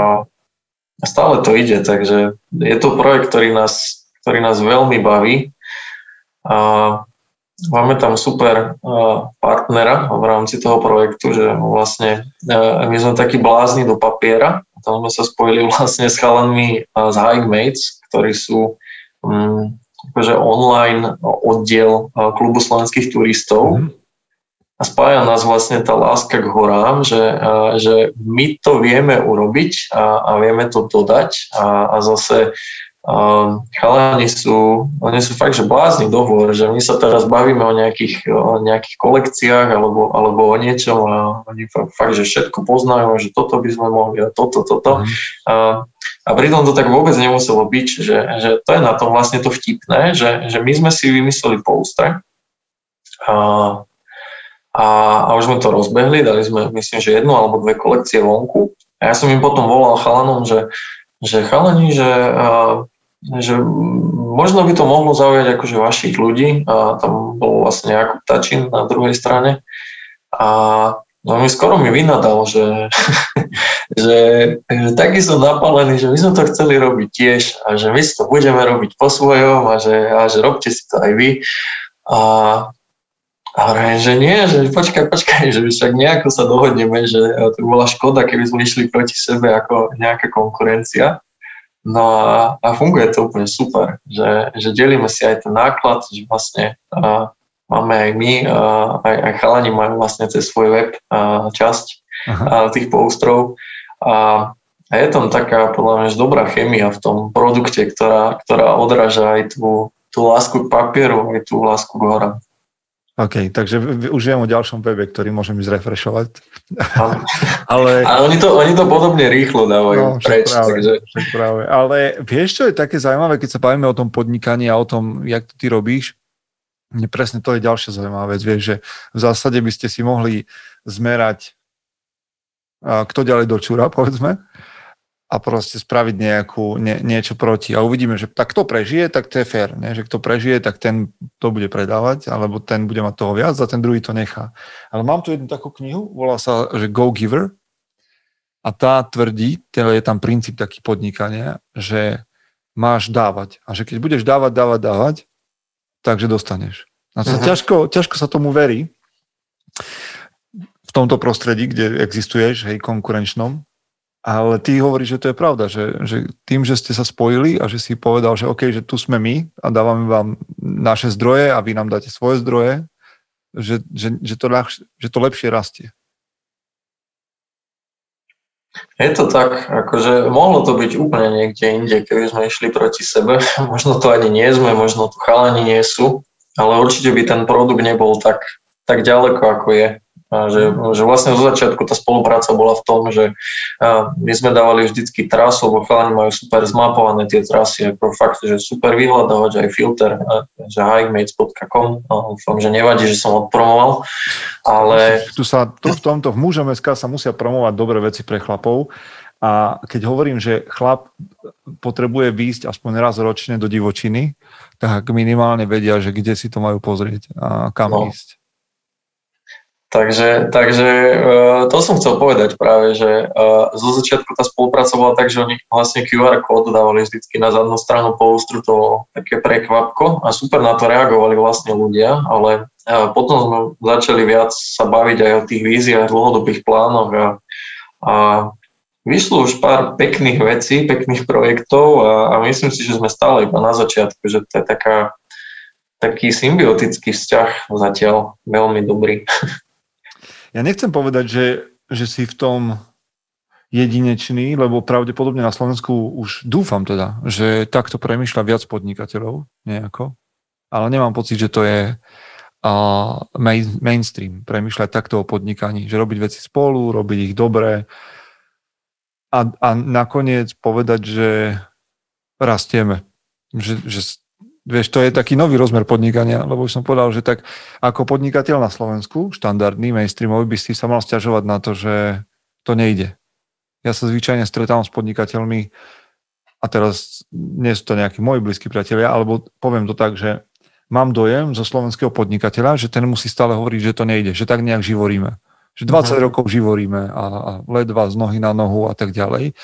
a stále to ide, takže je to projekt, ktorý nás, ktorý nás veľmi baví. A máme tam super partnera v rámci toho projektu, že vlastne my sme takí blázni do papiera, tam sme sa spojili vlastne s chalanmi z Mates, ktorí sú um, akože online oddiel klubu slovenských turistov. Mm. A spája nás vlastne tá láska k horám, že, že my to vieme urobiť a, a vieme to dodať a, a zase Um, chalani sú, oni sú fakt, že blázni dohovor, že my sa teraz bavíme o nejakých, o nejakých kolekciách alebo, alebo o niečom a oni fakt, fakt, že všetko poznajú, že toto by sme mohli a toto, toto. Mm. A, a pritom to tak vôbec nemuselo byť, že, že to je na tom vlastne to vtipné, že, že my sme si vymysleli poustre a, a, a už sme to rozbehli, dali sme myslím, že jednu alebo dve kolekcie vonku a ja som im potom volal chalanom, že, že chalani, že že možno by to mohlo zaujať akože vašich ľudí a tam bol vlastne Jakub Tačin na druhej strane a no mi skoro mi vynadal, že, že, že taký som napálený, že my sme to chceli robiť tiež a že my si to budeme robiť po svojom a že, a že robte si to aj vy a a hovorím, že nie, že počkaj, počkaj, že však nejako sa dohodneme, že to bola škoda, keby sme išli proti sebe ako nejaká konkurencia. No a, a funguje to úplne super, že, že delíme si aj ten náklad, že vlastne a, máme aj my, a, aj, aj chalani majú vlastne cez svoj web a, časť a, tých postrov a, a je tam taká podľa mňa dobrá chemia v tom produkte, ktorá, ktorá odráža aj tú, tú lásku k papieru, aj tú lásku k horám. OK, takže už viem o ďalšom webe, ktorý môžem ísť refreshovať. ale... Ale oni to, oni to podobne rýchlo dávajú no, preč. Práve, takže... práve. Ale vieš, čo je také zaujímavé, keď sa bavíme o tom podnikaní a o tom, jak to ty robíš? Mne presne to je ďalšia zaujímavá vec, vieš, že v zásade by ste si mohli zmerať, kto ďalej dočúra, povedzme, a proste spraviť nejakú, nie, niečo proti. A uvidíme, že tak kto prežije, tak to je fér. Nie? Že kto prežije, tak ten to bude predávať, alebo ten bude mať toho viac a ten druhý to nechá. Ale mám tu jednu takú knihu, volá sa, že Go Giver a tá tvrdí, teda je tam princíp taký podnikania, že máš dávať. A že keď budeš dávať, dávať, dávať, takže dostaneš. A uh-huh. ťažko, ťažko sa tomu verí v tomto prostredí, kde existuješ, hej, konkurenčnom, ale ty hovoríš, že to je pravda, že, že tým, že ste sa spojili a že si povedal, že OK, že tu sme my a dávame vám naše zdroje a vy nám dáte svoje zdroje, že, že, že, to, ľahšie, že to lepšie rastie. Je to tak, akože mohlo to byť úplne niekde inde, keby sme išli proti sebe. Možno to ani nie sme, možno to chalani nie sú, ale určite by ten produkt nebol tak, tak ďaleko, ako je. Že, že vlastne zo začiatku tá spolupráca bola v tom, že my sme dávali vždycky trasu, lebo chalani majú super zmapované tie trasy, ako fakt, že super vyhľadávač, aj filter, že hikemates.com, dúfam, že nevadí, že som odpromoval, ale... Tu sa, tu v tomto, v mužom SK sa musia promovať dobré veci pre chlapov A keď hovorím, že chlap potrebuje výjsť aspoň raz ročne do divočiny, tak minimálne vedia, že kde si to majú pozrieť a kam no. ísť. Takže, takže to som chcel povedať práve, že zo začiatku tá spolupráca bola tak, že oni vlastne QR kód dávali vždycky na zadnú stranu postru, to také prekvapko a super na to reagovali vlastne ľudia, ale potom sme začali viac sa baviť aj o tých víziách, dlhodobých plánoch a, a vyšlo už pár pekných vecí, pekných projektov a, a myslím si, že sme stále iba na začiatku, že to je taká, taký symbiotický vzťah zatiaľ veľmi dobrý. Ja nechcem povedať, že, že si v tom jedinečný, lebo pravdepodobne na Slovensku už dúfam teda, že takto premýšľa viac podnikateľov nejako, ale nemám pocit, že to je uh, main, mainstream, premýšľať takto o podnikaní, že robiť veci spolu, robiť ich dobre a, a nakoniec povedať, že rastieme, že, že Vieš, to je taký nový rozmer podnikania, lebo už som povedal, že tak ako podnikateľ na Slovensku, štandardný, mainstreamový, by si sa mal stiažovať na to, že to nejde. Ja sa zvyčajne stretávam s podnikateľmi a teraz nie sú to nejakí moji blízki priatelia, alebo poviem to tak, že mám dojem zo slovenského podnikateľa, že ten musí stále hovoriť, že to nejde, že tak nejak živoríme. Že 20 uh-huh. Mhm. rokov živoríme a, a ledva z nohy na nohu a tak ďalej.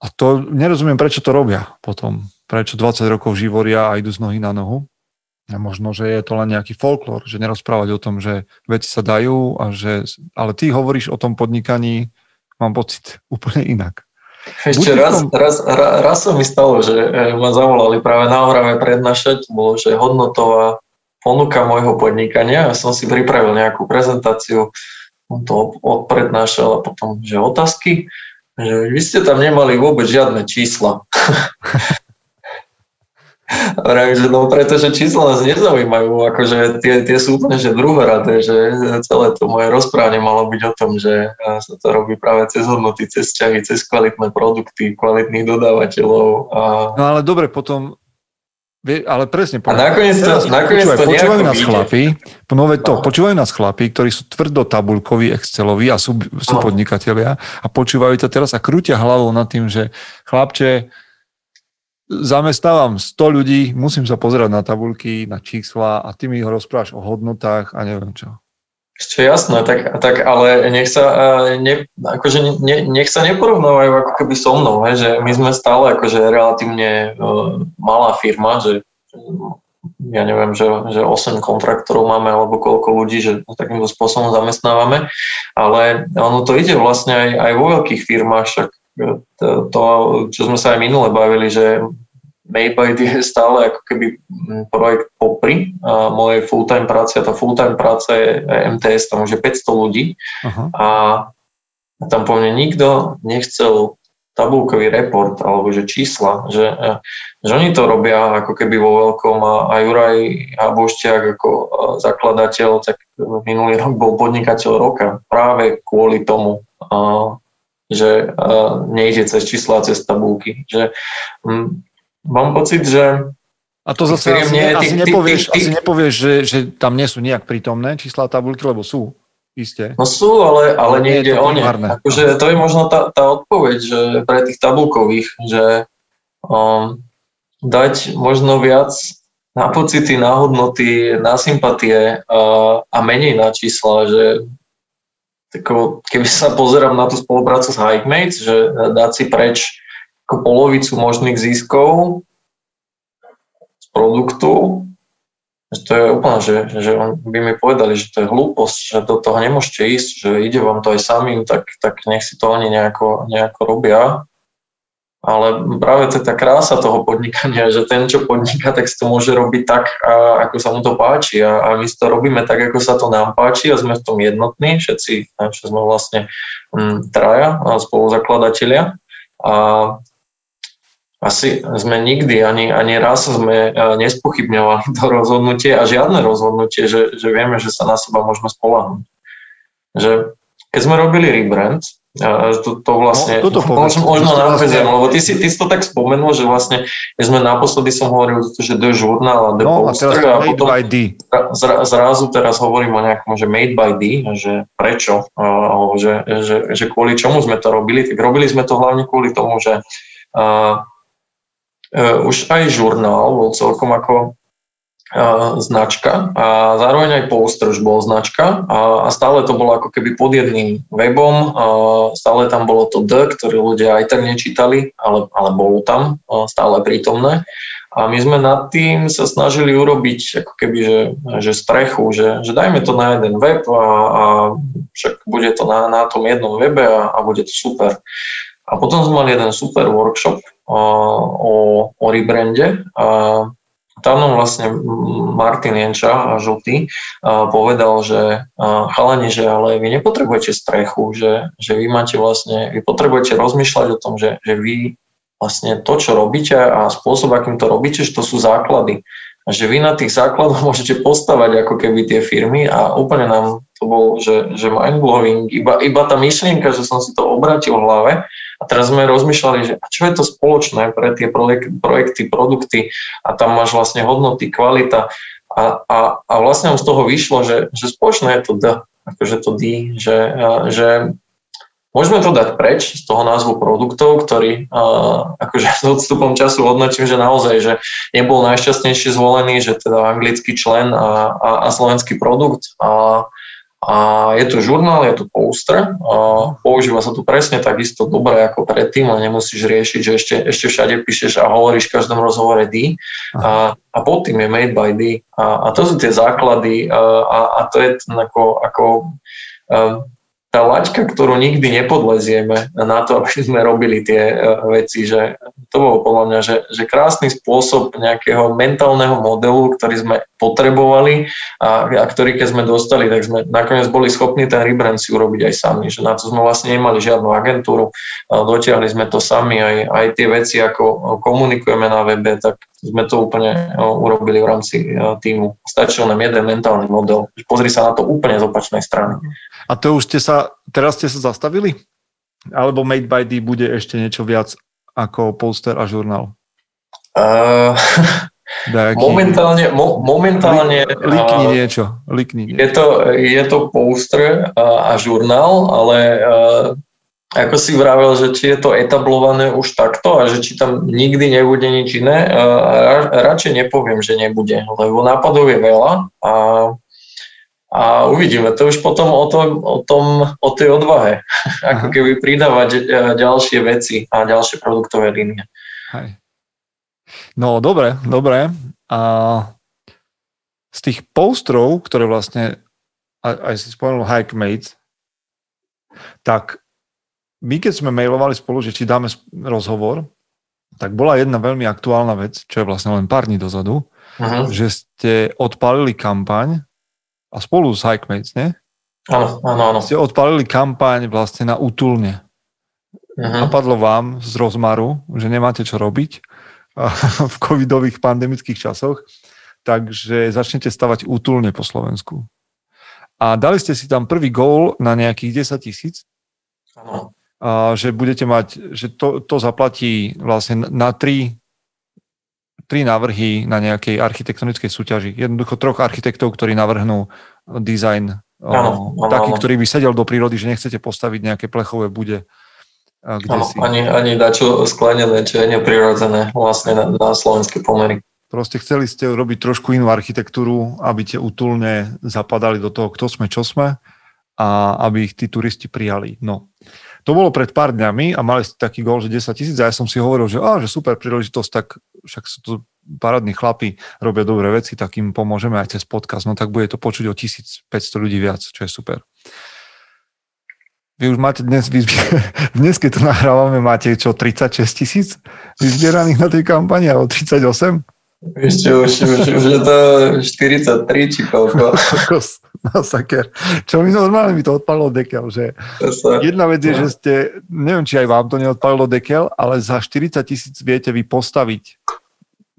A to nerozumiem, prečo to robia potom prečo 20 rokov živoria a idú z nohy na nohu. A možno, že je to len nejaký folklór, že nerozprávať o tom, že veci sa dajú, a že, ale ty hovoríš o tom podnikaní, mám pocit, úplne inak. Ešte raz, tom... raz, raz, raz sa mi stalo, že e, ma zavolali práve na Orave prednášať, bolo, že hodnotová ponuka môjho podnikania, ja som si pripravil nejakú prezentáciu, on to odprednášal a potom, že otázky, že vy ste tam nemali vôbec žiadne čísla. Vravím, že no pretože čísla nás nezaujímajú, akože tie, tie sú úplne že druhoradé, že celé to moje rozprávanie malo byť o tom, že sa to robí práve cez hodnoty, cez vzťahy, cez kvalitné produkty, kvalitných dodávateľov. A... No ale dobre, potom ale presne povedal. A nakoniec to, Teraz, nakoniec počúvaj, to počúvajú nás chlapi, nové to, no. počúvajú nás chlapi, ktorí sú tvrdo tabulkoví, exceloví a sú, sú no. podnikatelia a počúvajú to teraz a krútia hlavou nad tým, že chlapče, zamestnávam 100 ľudí, musím sa pozerať na tabulky, na čísla a ty mi ho rozprávaš o hodnotách a neviem čo. Ešte jasné, tak, tak ale nech sa, ne, akože ne, nech sa neporovnávajú ako keby so mnou, he, že my sme stále akože relatívne uh, malá firma, že ja neviem, že, že 8 kontraktorov máme alebo koľko ľudí, že takýmto spôsobom zamestnávame, ale ono to ide vlastne aj, aj vo veľkých firmách, však to, to, čo sme sa aj minule bavili, že Maybite je stále ako keby projekt popri a mojej full-time práce a tá full-time práca je MTS, tam už je 500 ľudí uh-huh. a tam po mne nikto nechcel tabulkový report alebo že čísla, že, že oni to robia ako keby vo veľkom a, a Juraj Habošťák ako zakladateľ, tak minulý rok bol podnikateľ roka práve kvôli tomu, že uh, nejde cez čísla, cez tabulky. Že, um, mám pocit, že a to zase asi, nie, asi, ty, nepovieš, ty, ty, asi nepovieš, že, že tam nie sú nejak prítomné čísla tabulky, lebo sú, isté. No sú, ale, ale nejde o ne. Akože to je možno tá, tá odpoveď že pre tých tabulkových, že um, dať možno viac na pocity, na hodnoty, na sympatie uh, a menej na čísla, že tako, keby sa pozerám na tú spoluprácu s Hikemates, že dať si preč ako polovicu možných ziskov z produktu, že to je úplne, že, že by mi povedali, že to je hlúposť, že do toho nemôžete ísť, že ide vám to aj samým, tak, tak nech si to oni nejako, nejako robia. Ale práve to je tá krása toho podnikania, že ten, čo podniká, tak si to môže robiť tak, a, ako sa mu to páči. A, a my si to robíme tak, ako sa to nám páči a sme v tom jednotní, všetci, čo sme vlastne m, mm, traja spoluzakladatelia. A asi sme nikdy, ani, ani raz sme nespochybňovali to rozhodnutie a žiadne rozhodnutie, že, že vieme, že sa na seba môžeme spolahnuť. Že keď sme robili rebrand, A to, to vlastne, No, toto možno, možno To vlastne- lebo ty si, ty si to tak spomenul, že vlastne, keď sme naposledy som hovoril, že The Journal a The No a Poster teraz to a potom by D. zra, zrazu teraz hovorím o nejakom, že made by D, že prečo, alebo že, že, že kvôli čomu sme to robili, tak robili sme to hlavne kvôli tomu, že uh, už aj žurnál bol celkom ako uh, značka a zároveň aj poster už bol značka a, stále to bolo ako keby pod jedným webom, stále tam bolo to D, ktoré ľudia aj tak nečítali, ale, ale bolo tam uh, stále prítomné. A my sme nad tým sa snažili urobiť ako keby, že, že strechu, že, že dajme to na jeden web a, a však bude to na, na tom jednom webe a, a bude to super. A potom sme mali jeden super workshop o, o rebrande tam nám vlastne Martin Jenča Žltý povedal, že chalani, že ale vy nepotrebujete strechu, že, že vy máte vlastne, vy potrebujete rozmýšľať o tom, že, že vy vlastne to, čo robíte a spôsob, akým to robíte, že to sú základy. A že vy na tých základoch môžete postavať ako keby tie firmy a úplne nám to bol, že, že mind-blowing, iba, iba tá myšlienka, že som si to obratil v hlave a teraz sme rozmýšľali, že a čo je to spoločné pre tie projek- projekty, produkty a tam máš vlastne hodnoty, kvalita a, a, a vlastne z toho vyšlo, že, že spoločné je to D, akože to D, že, že Môžeme to dať preč z toho názvu produktov, ktorý akože s odstupom času hodnotím, že naozaj, že nebol najšťastnejšie zvolený, že teda anglický člen a, a, a slovenský produkt. A, a je to žurnál, je to poster, používa sa tu presne takisto dobre ako predtým, ale nemusíš riešiť, že ešte, ešte všade píšeš a hovoríš v každom rozhovore D. A, a pod tým je made by D. A, a to sú tie základy a, a, a to je ten ako, ako um, tá laťka, ktorú nikdy nepodlezieme na to, aby sme robili tie uh, veci, že to bolo podľa mňa, že, že krásny spôsob nejakého mentálneho modelu, ktorý sme potrebovali a, a ktorý keď sme dostali, tak sme nakoniec boli schopní ten rebrand si urobiť aj sami, že na to sme vlastne nemali žiadnu agentúru, dotiahli sme to sami, aj, aj tie veci, ako komunikujeme na webe, tak sme to úplne urobili v rámci uh, týmu. Stačil nám jeden mentálny model. Pozri sa na to úplne z opačnej strany. A to už ste sa, teraz ste sa zastavili? Alebo Made by D bude ešte niečo viac ako poster a žurnál? Uh, momentálne, mo, momentálne Likni uh, niečo. Likni je, niečo. to, je to poster a, a žurnál, ale uh, ako si vravel, že či je to etablované už takto a že či tam nikdy nebude nič iné, uh, radšej nepoviem, že nebude, lebo nápadov je veľa a a uvidíme. To už potom o tom, o, tom, o tej odvahe. Ako keby pridávať e, ďalšie veci a ďalšie produktové línie. Hej. No, dobre, dobre. A z tých postrov, ktoré vlastne, aj, aj si spomenul Hikemates, tak my keď sme mailovali spolu, že či dáme rozhovor, tak bola jedna veľmi aktuálna vec, čo je vlastne len pár dní dozadu, Uh-huh. že ste odpálili kampaň a spolu s Hikemates, nie? Áno, áno, áno. Ste odpálili kampaň vlastne na útulne. Napadlo vám z rozmaru, že nemáte čo robiť v covidových pandemických časoch, takže začnete stavať útulne po Slovensku. A dali ste si tam prvý gól na nejakých 10 tisíc, Áno. A že budete mať, že to, to zaplatí vlastne na tri, tri návrhy na nejakej architektonickej súťaži. Jednoducho troch architektov, ktorí navrhnú dizajn Áno, áno, taký, áno. ktorý by sedel do prírody, že nechcete postaviť nejaké plechové bude kde Áno, si. ani, ani dačo sklenené, čo je neprirodzené vlastne na, na slovenské pomery. Proste chceli ste robiť trošku inú architektúru, aby tie útulne zapadali do toho, kto sme, čo sme a aby ich tí turisti prijali. No. To bolo pred pár dňami a mali ste taký gol, že 10 tisíc a ja som si hovoril, že, á, že super príležitosť, tak však sú to parádni chlapi, robia dobré veci, tak im pomôžeme aj cez podcast, no tak bude to počuť o 1500 ľudí viac, čo je super. Vy už máte dnes, dnes keď to nahrávame, máte čo, 36 tisíc vyzbieraných na tej kampani, alebo 38? Ešte už, už, už je to 43 či koľko. Masaker. Čo mi normálne mi to odpadlo dekel, že jedna vec je, že ste, neviem, či aj vám to neodpadlo dekel, ale za 40 tisíc viete vy postaviť,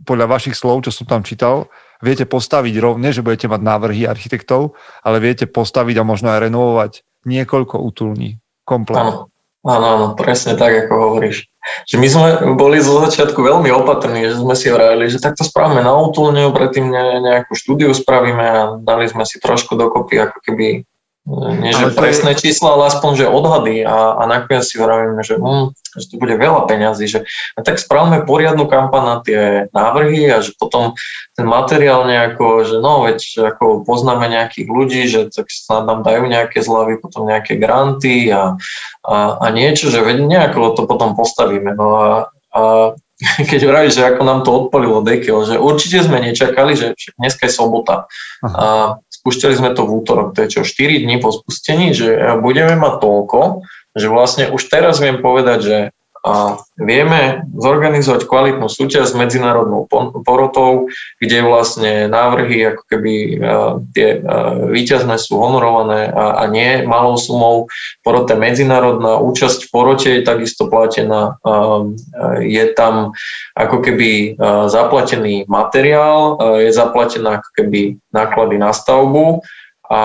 podľa vašich slov, čo som tam čítal, viete postaviť rovne, že budete mať návrhy architektov, ale viete postaviť a možno aj renovovať niekoľko útulní. Komplet. áno, Áno, áno, presne tak, ako hovoríš. Že my sme boli zo začiatku veľmi opatrní, že sme si hovorili, že takto spravíme na útulňu, predtým nejakú štúdiu spravíme a dali sme si trošku dokopy ako keby nie že presné je... čísla, ale aspoň, že odhady a, a nakoniec si hovoríme, že, hm, že to bude veľa peňazí, že a tak spravíme poriadnu kampaň na tie návrhy a že potom ten materiál nejako, že no veď ako poznáme nejakých ľudí, že tak snad nám dajú nejaké zľavy, potom nejaké granty a, a, a niečo, že veď nejako to potom postavíme. No a, a keď vravíš, že ako nám to odpolilo dekel, že určite sme nečakali, že dneska je sobota. Aha. A spúšťali sme to v útorok, to je čo, 4 dní po spustení, že budeme mať toľko, že vlastne už teraz viem povedať, že vieme zorganizovať kvalitnú súťaž s medzinárodnou porotou, kde vlastne návrhy, ako keby tie výťazné sú honorované a, nie malou sumou. Porota medzinárodná, účasť v porote je takisto platená. Je tam ako keby zaplatený materiál, je zaplatená ako keby náklady na stavbu a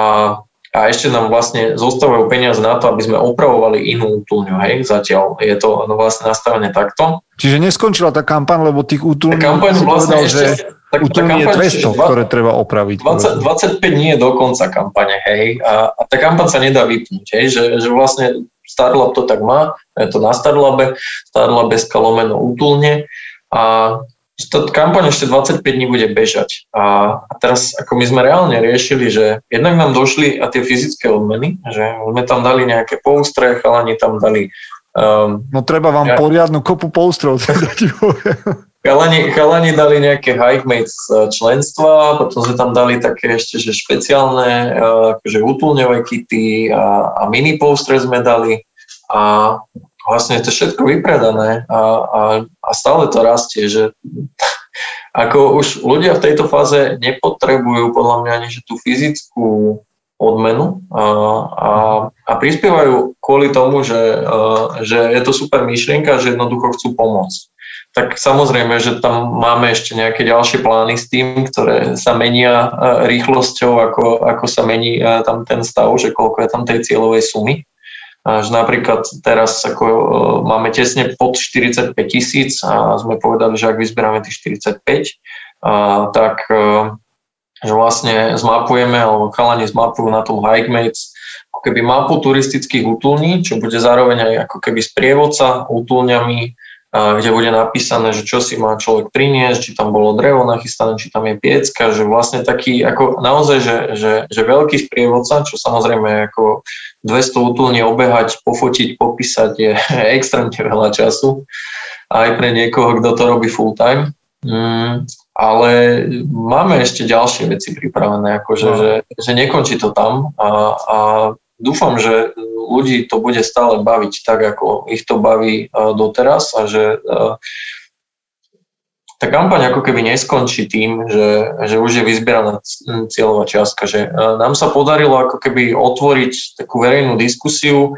a ešte nám vlastne zostávajú peniaze na to, aby sme opravovali inú útulňu, hej, zatiaľ je to no, vlastne nastavené takto. Čiže neskončila tá kampaň, lebo tých útulní kampaň vlastne povedal, ešte, že tak, útulní je 200, 20, ktoré treba opraviť. 20, 25 nie je do konca kampane, hej, a, a tá kampaň sa nedá vypnúť, hej, že, že vlastne Starlab to tak má, je to na Starlabe, Starlabe skalomeno útulne a tá kampaň ešte 25 dní bude bežať. A, a teraz ako my sme reálne riešili, že jednak nám došli a tie fyzické odmeny, že sme tam dali nejaké poustre, chalani tam dali... Um, no treba vám ja, poriadnu kopu poustrov. chalani, chalani dali nejaké hikemates e, členstva, potom sme tam dali také ešte že špeciálne uh, akože útulňové kity a, a mini poustre sme dali. A vlastne je to všetko vypredané a, a, a stále to rastie, že ako už ľudia v tejto fáze nepotrebujú podľa mňa ani že tú fyzickú odmenu a, a, a prispievajú kvôli tomu, že, a, že je to super myšlienka, že jednoducho chcú pomôcť. Tak samozrejme, že tam máme ešte nejaké ďalšie plány s tým, ktoré sa menia rýchlosťou, ako, ako sa mení tam ten stav, že koľko je tam tej cieľovej sumy že napríklad teraz ako e, máme tesne pod 45 tisíc a sme povedali, že ak vyzberáme tých 45, a, tak e, že vlastne zmapujeme, alebo chalani zmapujú na tom Hikemates ako keby mapu turistických útulní, čo bude zároveň aj ako keby sprievodca útulňami, kde bude napísané, že čo si má človek priniesť, či tam bolo drevo nachystané, či tam je piecka, že vlastne taký, ako naozaj, že, že, že veľký sprievodca, čo samozrejme ako 200 útulní obehať, pofotiť, popísať je extrémne veľa času, aj pre niekoho, kto to robí full time. Mm, ale máme ešte ďalšie veci pripravené, akože, no. že, že nekončí to tam a, a dúfam, že ľudí to bude stále baviť tak, ako ich to baví e, doteraz a že e, tá kampaň ako keby neskončí tým, že, že už je vyzbieraná cieľová čiastka, že e, nám sa podarilo ako keby otvoriť takú verejnú diskusiu,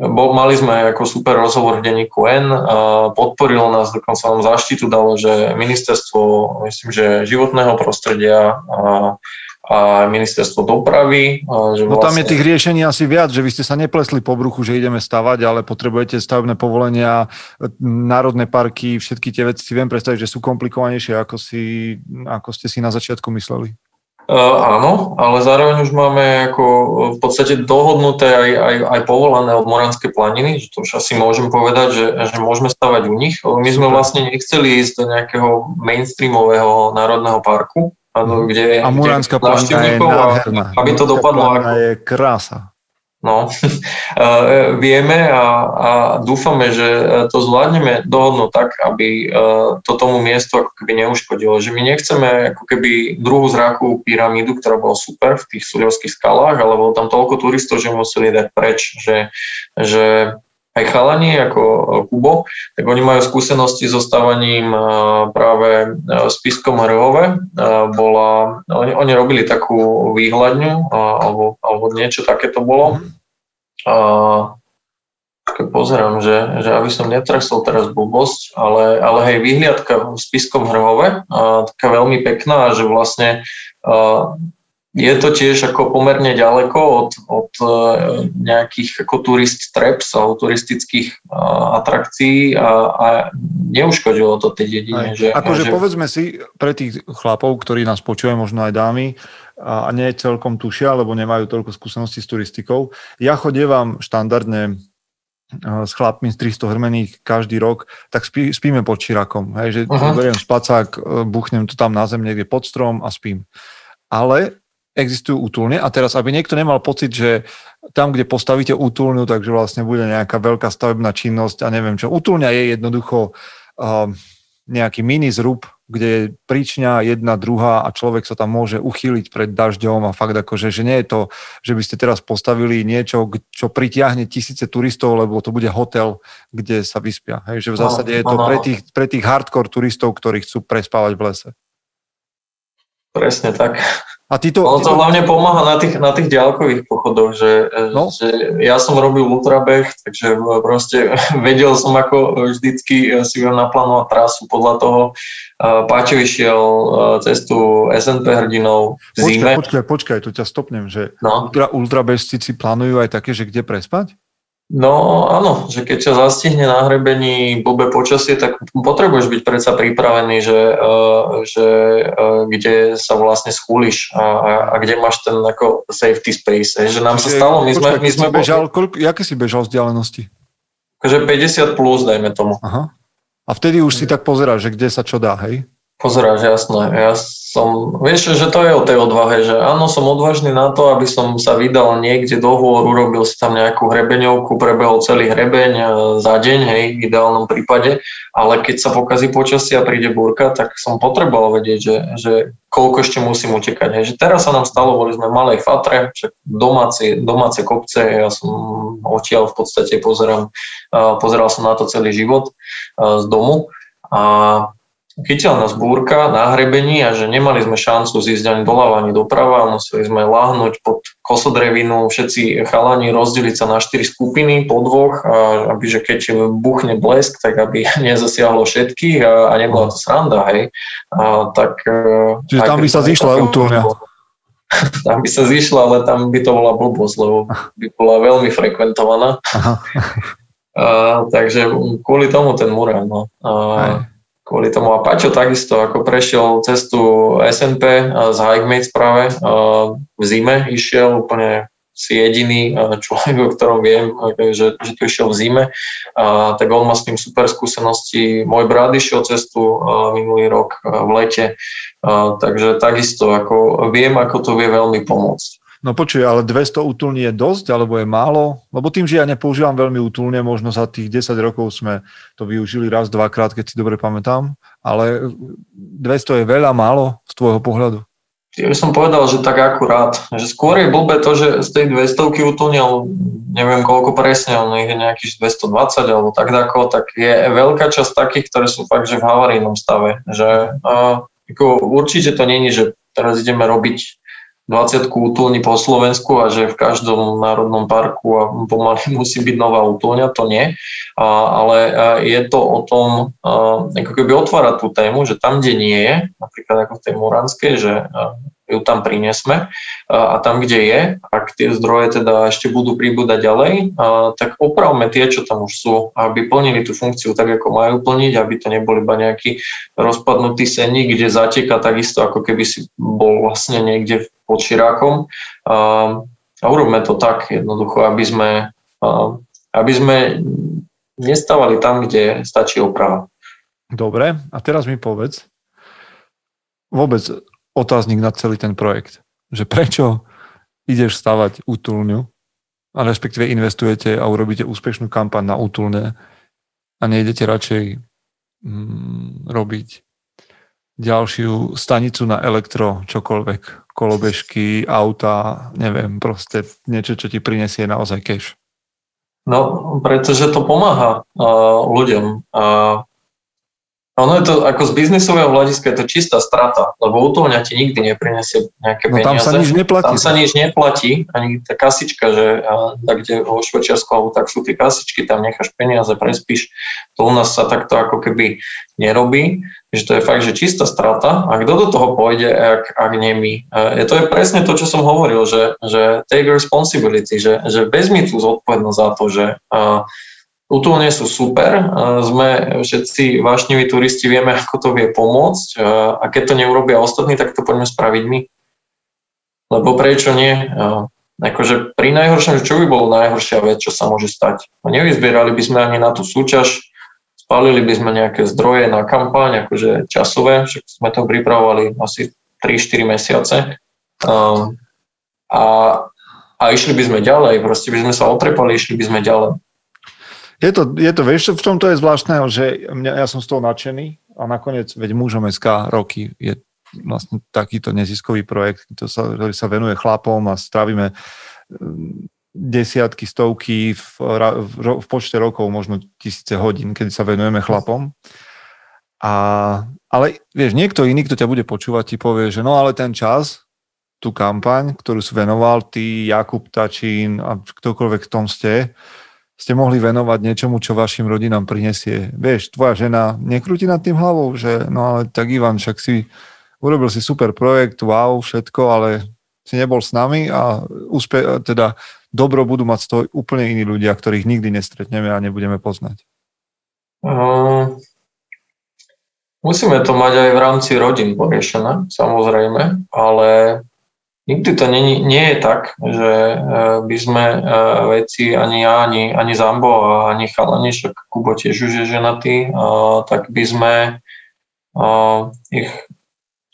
mali sme ako super rozhovor v denníku N, podporilo nás, dokonca nám zaštitu dalo, že ministerstvo, myslím, že životného prostredia, a ministerstvo dopravy. Že no tam je vlastne- tých riešení asi viac, že vy ste sa neplesli po bruchu, že ideme stavať, ale potrebujete stavebné povolenia, národné parky, všetky tie veci si viem predstaviť, že sú komplikovanejšie, ako, si, ako ste si na začiatku mysleli. Uh, áno, ale zároveň už máme ako v podstate dohodnuté aj, aj, aj povolané od Moranskej planiny, že to už asi môžem povedať, že, že môžeme stavať u nich. My sme vlastne nechceli ísť do nejakého mainstreamového národného parku, Áno, kde, a Muránska planina je nádherná. Aby to dopadlo ako... je krása. No, vieme a, a dúfame, že to zvládneme dohodnúť tak, aby to tomu miestu ako keby neuškodilo. Že my nechceme ako keby druhú zráku pyramídu, ktorá bola super v tých súľovských skalách, ale bolo tam toľko turistov, že museli dať preč, že, že aj chalani ako e, Kubo, tak oni majú skúsenosti so stávaním e, práve e, s pískom Hrhove. Bola, oni, oni robili takú výhľadňu alebo, alebo niečo také to bolo. A, keď pozerám, že, že aby som netresol teraz blbosť, ale, ale hej, vyhliadka s pískom Hrhove, a, taká veľmi pekná, že vlastne a, je to tiež ako pomerne ďaleko od, od e, nejakých ako turist traps alebo turistických atrakcií a, a neuškodilo to tej dedine. Že, akože že... povedzme si pre tých chlapov, ktorí nás počujú, možno aj dámy, a nie celkom tušia, lebo nemajú toľko skúseností s turistikou. Ja chodievam štandardne s chlapmi z 300 hrmených každý rok, tak spí, spíme pod čirakom. Hej, že beriem spacák, e, buchnem to tam na zem niekde pod strom a spím. Ale existujú útulne a teraz, aby niekto nemal pocit, že tam, kde postavíte útulňu, takže vlastne bude nejaká veľká stavebná činnosť a neviem čo. Útulňa je jednoducho uh, nejaký mini zrub, kde je príčňa jedna, druhá a človek sa tam môže uchýliť pred dažďom a fakt akože, že nie je to, že by ste teraz postavili niečo, čo pritiahne tisíce turistov, lebo to bude hotel, kde sa vyspia. Hej, že v zásade je to pre tých, pre tých hardcore turistov, ktorí chcú prespávať v lese. Presne tak. A ty to, ono to hlavne pomáha na tých, na tých ďalkových pochodoch, že, no? že ja som robil ultrabeh, takže proste vedel som, ako vždycky si viem naplánovať trasu podľa toho. Páčo išiel cestu SNP hrdinov v počkaj, zime. Počkaj, počkaj, tu ťa stopnem, že no? ultra, ultrabežci si plánujú aj také, že kde prespať? No áno, že keď ťa zastihne na hrebení blbé počasie, tak potrebuješ byť predsa pripravený, že, uh, že uh, kde sa vlastne schúliš a, a, a kde máš ten ako safety space. Že nám sa stalo, my sme... My sme bežal, koľko, jaké si bežal vzdialenosti? Takže 50 plus, dajme tomu. Aha. A vtedy už si tak pozeráš, že kde sa čo dá, hej? Pozeráš, jasné. Ja som, vieš, že to je o tej odvahe, že áno, som odvážny na to, aby som sa vydal niekde do hôr, urobil si tam nejakú hrebeňovku, prebehol celý hrebeň e, za deň, hej, v ideálnom prípade, ale keď sa pokazí počasie a príde búrka, tak som potreboval vedieť, že, že koľko ešte musím utekať. Hej. Že teraz sa nám stalo, boli sme v malej fatre, však domáce, domáce kopce, ja som odtiaľ v podstate pozerám, pozeral som na to celý život z domu a chytila nás búrka na hrebení a že nemali sme šancu zísť ani doľava, ani doprava, museli sme láhnuť pod kosodrevinu, všetci chalani rozdeliť sa na štyri skupiny po dvoch, aby že keď buchne blesk, tak aby nezasiahlo všetkých a, a nebola to sranda, hej. A, tak, e, Čiže tam by sa zišla útulňa. Tam by sa zišla, ale tam by to bola blbosť, lebo by bola veľmi frekventovaná. Aha. A, takže kvôli tomu ten Murán. No. A, kvôli tomu. A Paťo takisto, ako prešiel cestu SNP z Hikemates práve v zime, išiel úplne si jediný človek, o ktorom viem, že, že tu išiel v zime, a, tak on má s tým super skúsenosti. Môj brat išiel cestu a, minulý rok a, v lete, a, takže takisto ako viem, ako to vie veľmi pomôcť. No počuj, ale 200 útulní je dosť, alebo je málo? Lebo tým, že ja nepoužívam veľmi útulne, možno za tých 10 rokov sme to využili raz, dvakrát, keď si dobre pamätám, ale 200 je veľa, málo z tvojho pohľadu? Ja by som povedal, že tak akurát. Že skôr je blbé to, že z tej 200 útulne, neviem koľko presne, on je nejakých 220 alebo tak ako, tak je veľká časť takých, ktoré sú fakt, že v havarijnom stave. Že, uh, ako, určite to není, že teraz ideme robiť 20 útulní po Slovensku a že v každom národnom parku a pomaly musí byť nová útulňa, to nie. A, ale je to o tom, ako keby otvárať tú tému, že tam, kde nie je, napríklad ako v tej Muranskej, že ju tam priniesme a tam, kde je, ak tie zdroje teda ešte budú pribúdať ďalej, tak opravme tie, čo tam už sú, aby plnili tú funkciu tak, ako majú plniť, aby to nebol iba nejaký rozpadnutý senník, kde zateka takisto, ako keby si bol vlastne niekde pod širákom. A urobme to tak jednoducho, aby sme, aby sme nestávali tam, kde stačí oprava. Dobre, a teraz mi povedz, vôbec otáznik na celý ten projekt. Že prečo ideš stavať útulňu, a respektíve investujete a urobíte úspešnú kampaň na útulne a nejdete radšej mm, robiť ďalšiu stanicu na elektro, čokoľvek, kolobežky, auta, neviem, proste niečo, čo ti prinesie naozaj cash. No, pretože to pomáha uh, ľuďom. Uh, Ono je to ako z biznisového hľadiska je to čistá strata, lebo utoľňa ti nikdy neprinesie nejaké No tam peniaze. sa nič neplatí. Tam sa nič neplatí, ani tá kasička, že tak kde vo Švečiarsku, alebo tak sú tie kasičky, tam necháš peniaze, prespíš. To u nás sa takto ako keby nerobí, že to je fakt, že čistá strata a kto do toho pôjde, ak, ak nie my. E, To je presne to, čo som hovoril, že, že take responsibility, že, že vezmi tú zodpovednosť za to, že a, Útulne sú super, a sme všetci vášniví turisti, vieme, ako to vie pomôcť a a keď to neurobia ostatní, tak to poďme spraviť my. Lebo prečo nie? A Akože pri najhoršom, čo by bolo najhoršia vec, čo sa môže stať? No nevyzbierali by sme ani na tú súťaž, spalili by sme nejaké zdroje na kampaň, akože časové, však sme to pripravovali asi 3-4 mesiace. A, a išli by sme ďalej, proste by sme sa otrepali, išli by sme ďalej. Je to, je to, vieš, v tom to je zvláštneho, že mňa, ja som z toho nadšený a nakoniec, veď mužom SK roky je vlastne takýto neziskový projekt, to sa, ktorý sa venuje chlapom a stravíme mm, desiatky, stovky v, v, v počte rokov, možno tisíce hodín, keď sa venujeme chlapom. A, ale vieš, niekto iný, kto ťa bude počúvať, ti povie, že no ale ten čas, tú kampaň, ktorú si venoval ty, Jakub Tačín a ktokoľvek v tom ste, ste mohli venovať niečomu, čo vašim rodinám prinesie. Vieš, tvoja žena nekrúti nad tým hlavou, že no ale tak Ivan, však si urobil si super projekt, wow, všetko, ale si nebol s nami a úspe, teda dobro budú mať z toho úplne iní ľudia, ktorých nikdy nestretneme a nebudeme poznať. Um, musíme to mať aj v rámci rodín poriešené, samozrejme, ale nikdy to nie, nie je tak, že eh, by sme eh, veci, ani ja, ani, ani Zambo ani Chalani, však Kubo tiež už je ženatý, eh, tak by sme ich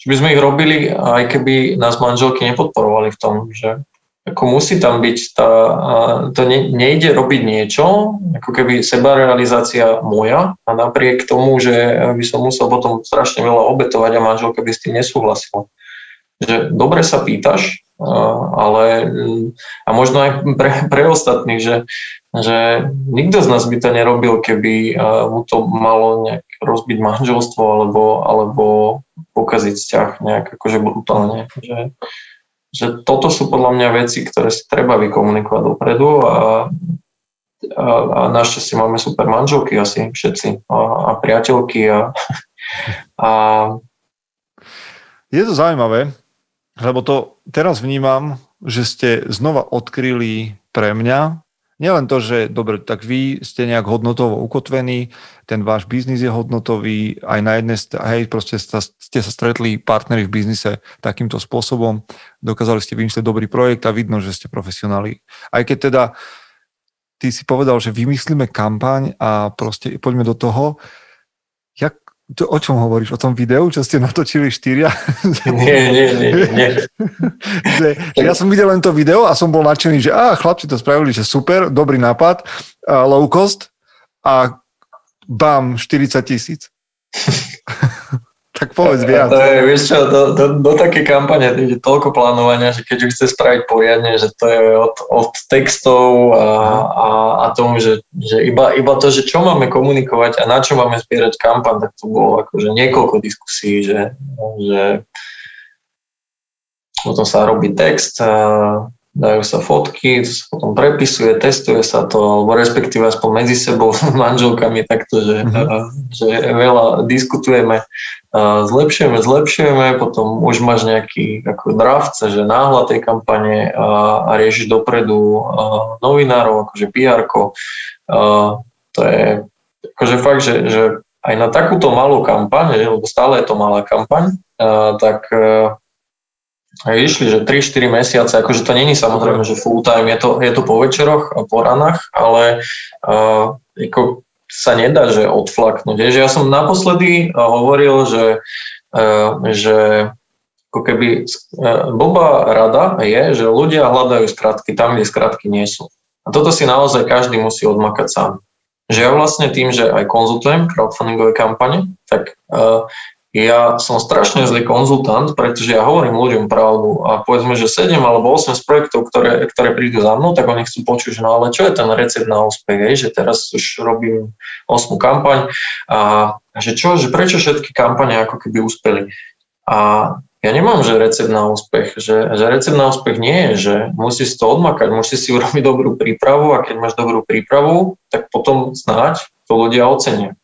že by sme ich robili, aj keby nás manželky nepodporovali v tom, že ako musí tam byť tá, to ne, nejde robiť niečo, ako keby sebarealizácia moja a napriek tomu, že by som musel potom strašne veľa obetovať a manželka by s tým nesúhlasila. Že dobre sa pýtaš, ale a možno aj pre, pre ostatných, že, že nikto z nás by to nerobil, keby mu to malo nejak rozbiť manželstvo alebo, alebo pokaziť vzťah nejak akože brutálne. Že, že toto sú podľa mňa veci, ktoré si treba vykomunikovať dopredu a, a, a našťastie máme super manželky asi všetci a, a priateľky a, a Je to zaujímavé, lebo to teraz vnímam, že ste znova odkryli pre mňa nielen to, že dobre, tak vy ste nejak hodnotovo ukotvení, ten váš biznis je hodnotový, aj na jednej, hej, proste ste, ste sa stretli partneri v biznise takýmto spôsobom, dokázali ste vymyslieť dobrý projekt a vidno, že ste profesionáli. Aj keď teda ty si povedal, že vymyslíme kampaň a proste poďme do toho, jak, to, o čom hovoríš? O tom videu, čo ste natočili štyria? nie, nie, nie, nie. že, že ja som videl len to video a som bol nadšený, že á, chlapci to spravili, že super, dobrý nápad, uh, low cost a bam, 40 tisíc. tak povedz viac. To je, vieš čo, do, do, do také kampane je toľko plánovania, že keď ju chce spraviť poriadne, že to je od, od textov a, a, a tomu, že, že iba, iba to, že čo máme komunikovať a na čo máme zbierať kampaň, tak to bolo akože niekoľko diskusí, že, že potom sa robí text, a dajú sa fotky, to sa potom prepisuje, testuje sa to, alebo respektíve aspoň medzi sebou s manželkami takto, že, mm-hmm. že veľa diskutujeme, zlepšujeme, zlepšujeme, potom už máš nejaký ako draft, že náhľad tej kampane a, a riešiš dopredu novinárov, akože pr to je akože fakt, že, že aj na takúto malú kampaň, lebo stále je to malá kampaň, tak išli, že 3-4 mesiace, akože to není samozrejme, že full time, je to, je to po večeroch a po ranách, ale uh, ako sa nedá, že odflaknúť. Ja som naposledy hovoril, že, uh, že ako keby uh, blbá rada je, že ľudia hľadajú skratky tam, kde skratky nie sú. A toto si naozaj každý musí odmakať sám. Že ja vlastne tým, že aj konzultujem crowdfundingové kampane, tak uh, ja som strašne zlý konzultant, pretože ja hovorím ľuďom pravdu a povedzme, že 7 alebo 8 z projektov, ktoré, ktoré prídu za mnou, tak oni chcú počuť, no ale čo je ten recept na úspech, že teraz už robím 8 kampaň a že čo, že prečo všetky kampane ako keby úspeli. A ja nemám, že recept na úspech, že, že recept na úspech nie je, že musíš to odmakať, musíš si urobiť dobrú prípravu a keď máš dobrú prípravu, tak potom snáď to ľudia ocenia.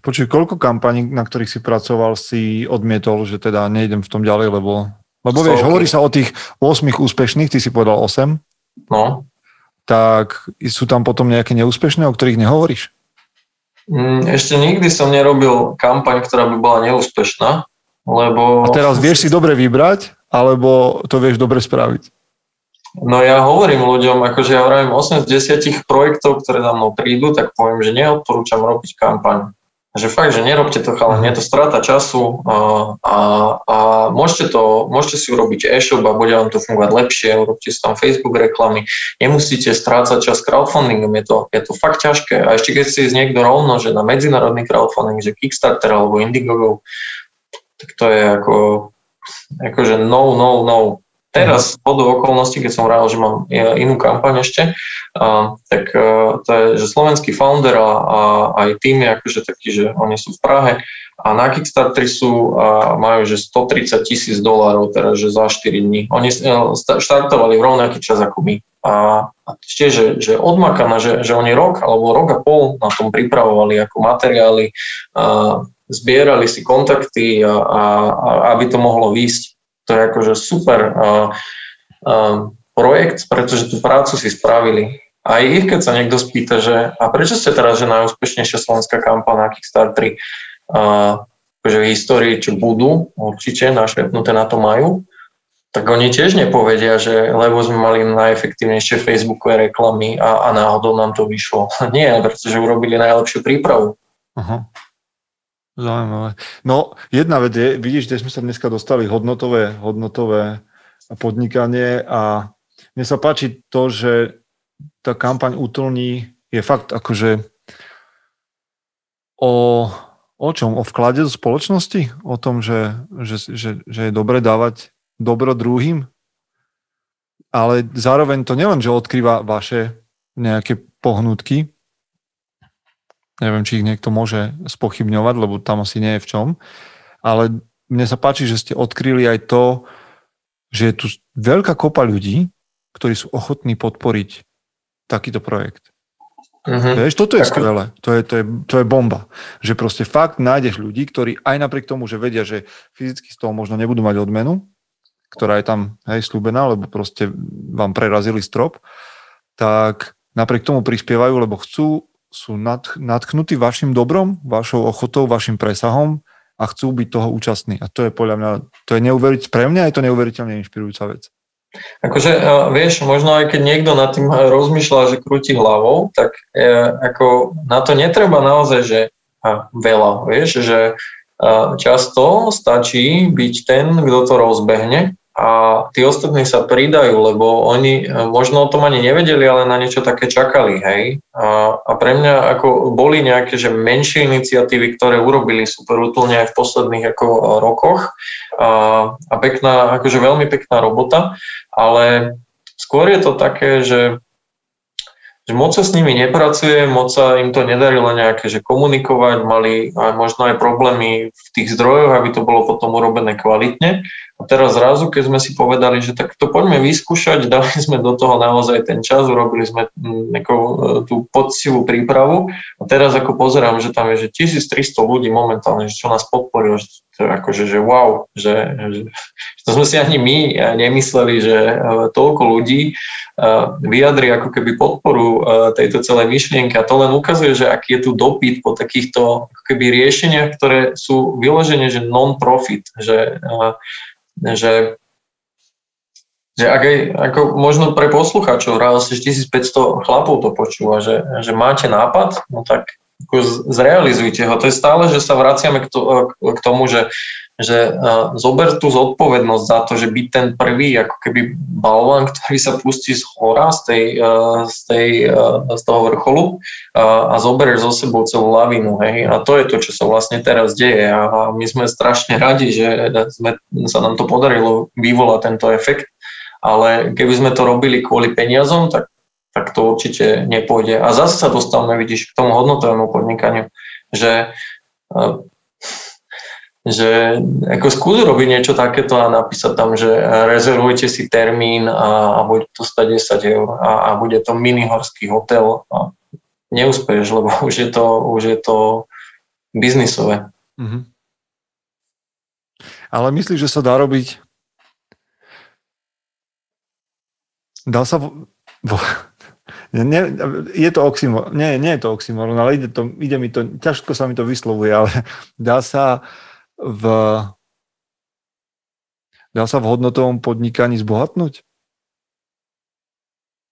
Počuj, koľko kampaní, na ktorých si pracoval, si odmietol, že teda nejdem v tom ďalej, lebo, lebo vieš, okay. hovorí sa o tých 8 úspešných, ty si povedal 8. No. Tak sú tam potom nejaké neúspešné, o ktorých nehovoríš? Mm, ešte nikdy som nerobil kampaň, ktorá by bola neúspešná, lebo... A teraz vieš si dobre vybrať, alebo to vieš dobre spraviť? No ja hovorím ľuďom, akože ja hovorím 8 z 10 projektov, ktoré za mnou prídu, tak poviem, že neodporúčam robiť kampaň že fakt, že nerobte to chalán, je to strata času a, a, a môžete, to, môžete si urobiť e-shop a bude vám to fungovať lepšie, urobte si tam Facebook reklamy, nemusíte strácať čas crowdfundingom, je to, je to fakt ťažké. A ešte keď si ísť niekto rovno, že na medzinárodný crowdfunding, že Kickstarter alebo Indiegogo, tak to je ako, akože no, no, no, Teraz, po do okolností, keď som rád, že mám inú kampaň ešte, tak e, to je, že slovenský founder a, a aj tým je akože taký, že oni sú v Prahe a na Kickstarteri sú a majú, že 130 tisíc dolárov, teraz, že za 4 dní. Oni e, štartovali v rovnaký čas ako my. A, a tiež, že, že odmakaná, že, že oni rok alebo rok a pol na tom pripravovali ako materiály, a, zbierali si kontakty, a, a, a aby to mohlo výjsť to je akože super uh, uh, projekt, pretože tú prácu si spravili. A ich, keď sa niekto spýta, že a prečo ste teraz, že najúspešnejšia slovenská kampaň na Kickstarter uh, akože v histórii, čo budú, určite našepnuté na to majú, tak oni tiež nepovedia, že lebo sme mali najefektívnejšie Facebookové reklamy a, a náhodou nám to vyšlo. Nie, pretože urobili najlepšiu prípravu. Aha. Zaujímavé. No, jedna vec je, vidíš, kde sme sa dneska dostali, hodnotové, hodnotové podnikanie a mne sa páči to, že tá kampaň útlní je fakt akože o, o čom? O vklade do spoločnosti? O tom, že, že, že, že je dobre dávať dobro druhým? Ale zároveň to nielen, že odkrýva vaše nejaké pohnutky, Neviem, či ich niekto môže spochybňovať, lebo tam asi nie je v čom. Ale mne sa páči, že ste odkryli aj to, že je tu veľká kopa ľudí, ktorí sú ochotní podporiť takýto projekt. Uh-huh. Vieš, toto je skvelé, to je, to, je, to je bomba. Že proste fakt nájdeš ľudí, ktorí aj napriek tomu, že vedia, že fyzicky z toho možno nebudú mať odmenu, ktorá je tam hej, slúbená, lebo proste vám prerazili strop, tak napriek tomu prispievajú, lebo chcú sú natknutí vašim dobrom, vašou ochotou, vašim presahom a chcú byť toho účastní. A to je podľa mňa, to je neuveriteľné, pre mňa je to neuveriteľne inšpirujúca vec. Akože, vieš, možno aj keď niekto nad tým rozmýšľa, že krúti hlavou, tak e, ako na to netreba naozaj, že a, veľa, vieš, že a, často stačí byť ten, kto to rozbehne a tí ostatní sa pridajú, lebo oni e, možno o tom ani nevedeli, ale na niečo také čakali, hej. A, a pre mňa ako boli nejaké, že menšie iniciatívy, ktoré urobili super útulne aj v posledných ako e, rokoch a, a pekná, akože veľmi pekná robota, ale skôr je to také, že že moc sa s nimi nepracuje, moc sa im to nedarilo nejaké, že komunikovať, mali aj možno aj problémy v tých zdrojoch, aby to bolo potom urobené kvalitne. A teraz zrazu, keď sme si povedali, že tak to poďme vyskúšať, dali sme do toho naozaj ten čas, urobili sme mm, nejakú, e, tú poctivú prípravu. A teraz ako pozerám, že tam je že 1300 ľudí momentálne, že čo nás podporilo, že to je akože, že wow, že, že to sme si ani my nemysleli, že e, toľko ľudí e, vyjadri ako keby podporu tejto celej myšlienky a to len ukazuje, že aký je tu dopyt po takýchto ako keby riešeniach, ktoré sú vyložené, že non-profit, že že že ak ako možno pre poslucháčov, rád asi 1500 chlapov to počúva, že, že máte nápad, no tak zrealizujte ho. To je stále, že sa vraciame k, to, k tomu, že, že uh, zober tú zodpovednosť za to, že byť ten prvý ako keby balvan, ktorý sa pustí z hora, z, tej, uh, z, tej, uh, z toho vrcholu uh, a zoberieš zo sebou celú lavinu. Hej? A to je to, čo sa vlastne teraz deje. A my sme strašne radi, že sme, sa nám to podarilo vyvolať tento efekt. Ale keby sme to robili kvôli peniazom, tak tak to určite nepôjde. A zase sa dostávame, vidíš, k tomu hodnotovému podnikaniu, že, že ako skús robiť niečo takéto a napísať tam, že rezervujte si termín a, a bude to stať 10 eur a, a bude to mini horský hotel a neúspeješ, lebo už je to, už je to biznisové. Mm-hmm. Ale myslíš, že sa dá robiť Dá sa... Ne, je to oxymor, nie, nie je to oxymoron, ale ide, to, ide mi to, ťažko sa mi to vyslovuje, ale dá sa v dá sa v hodnotovom podnikaní zbohatnúť?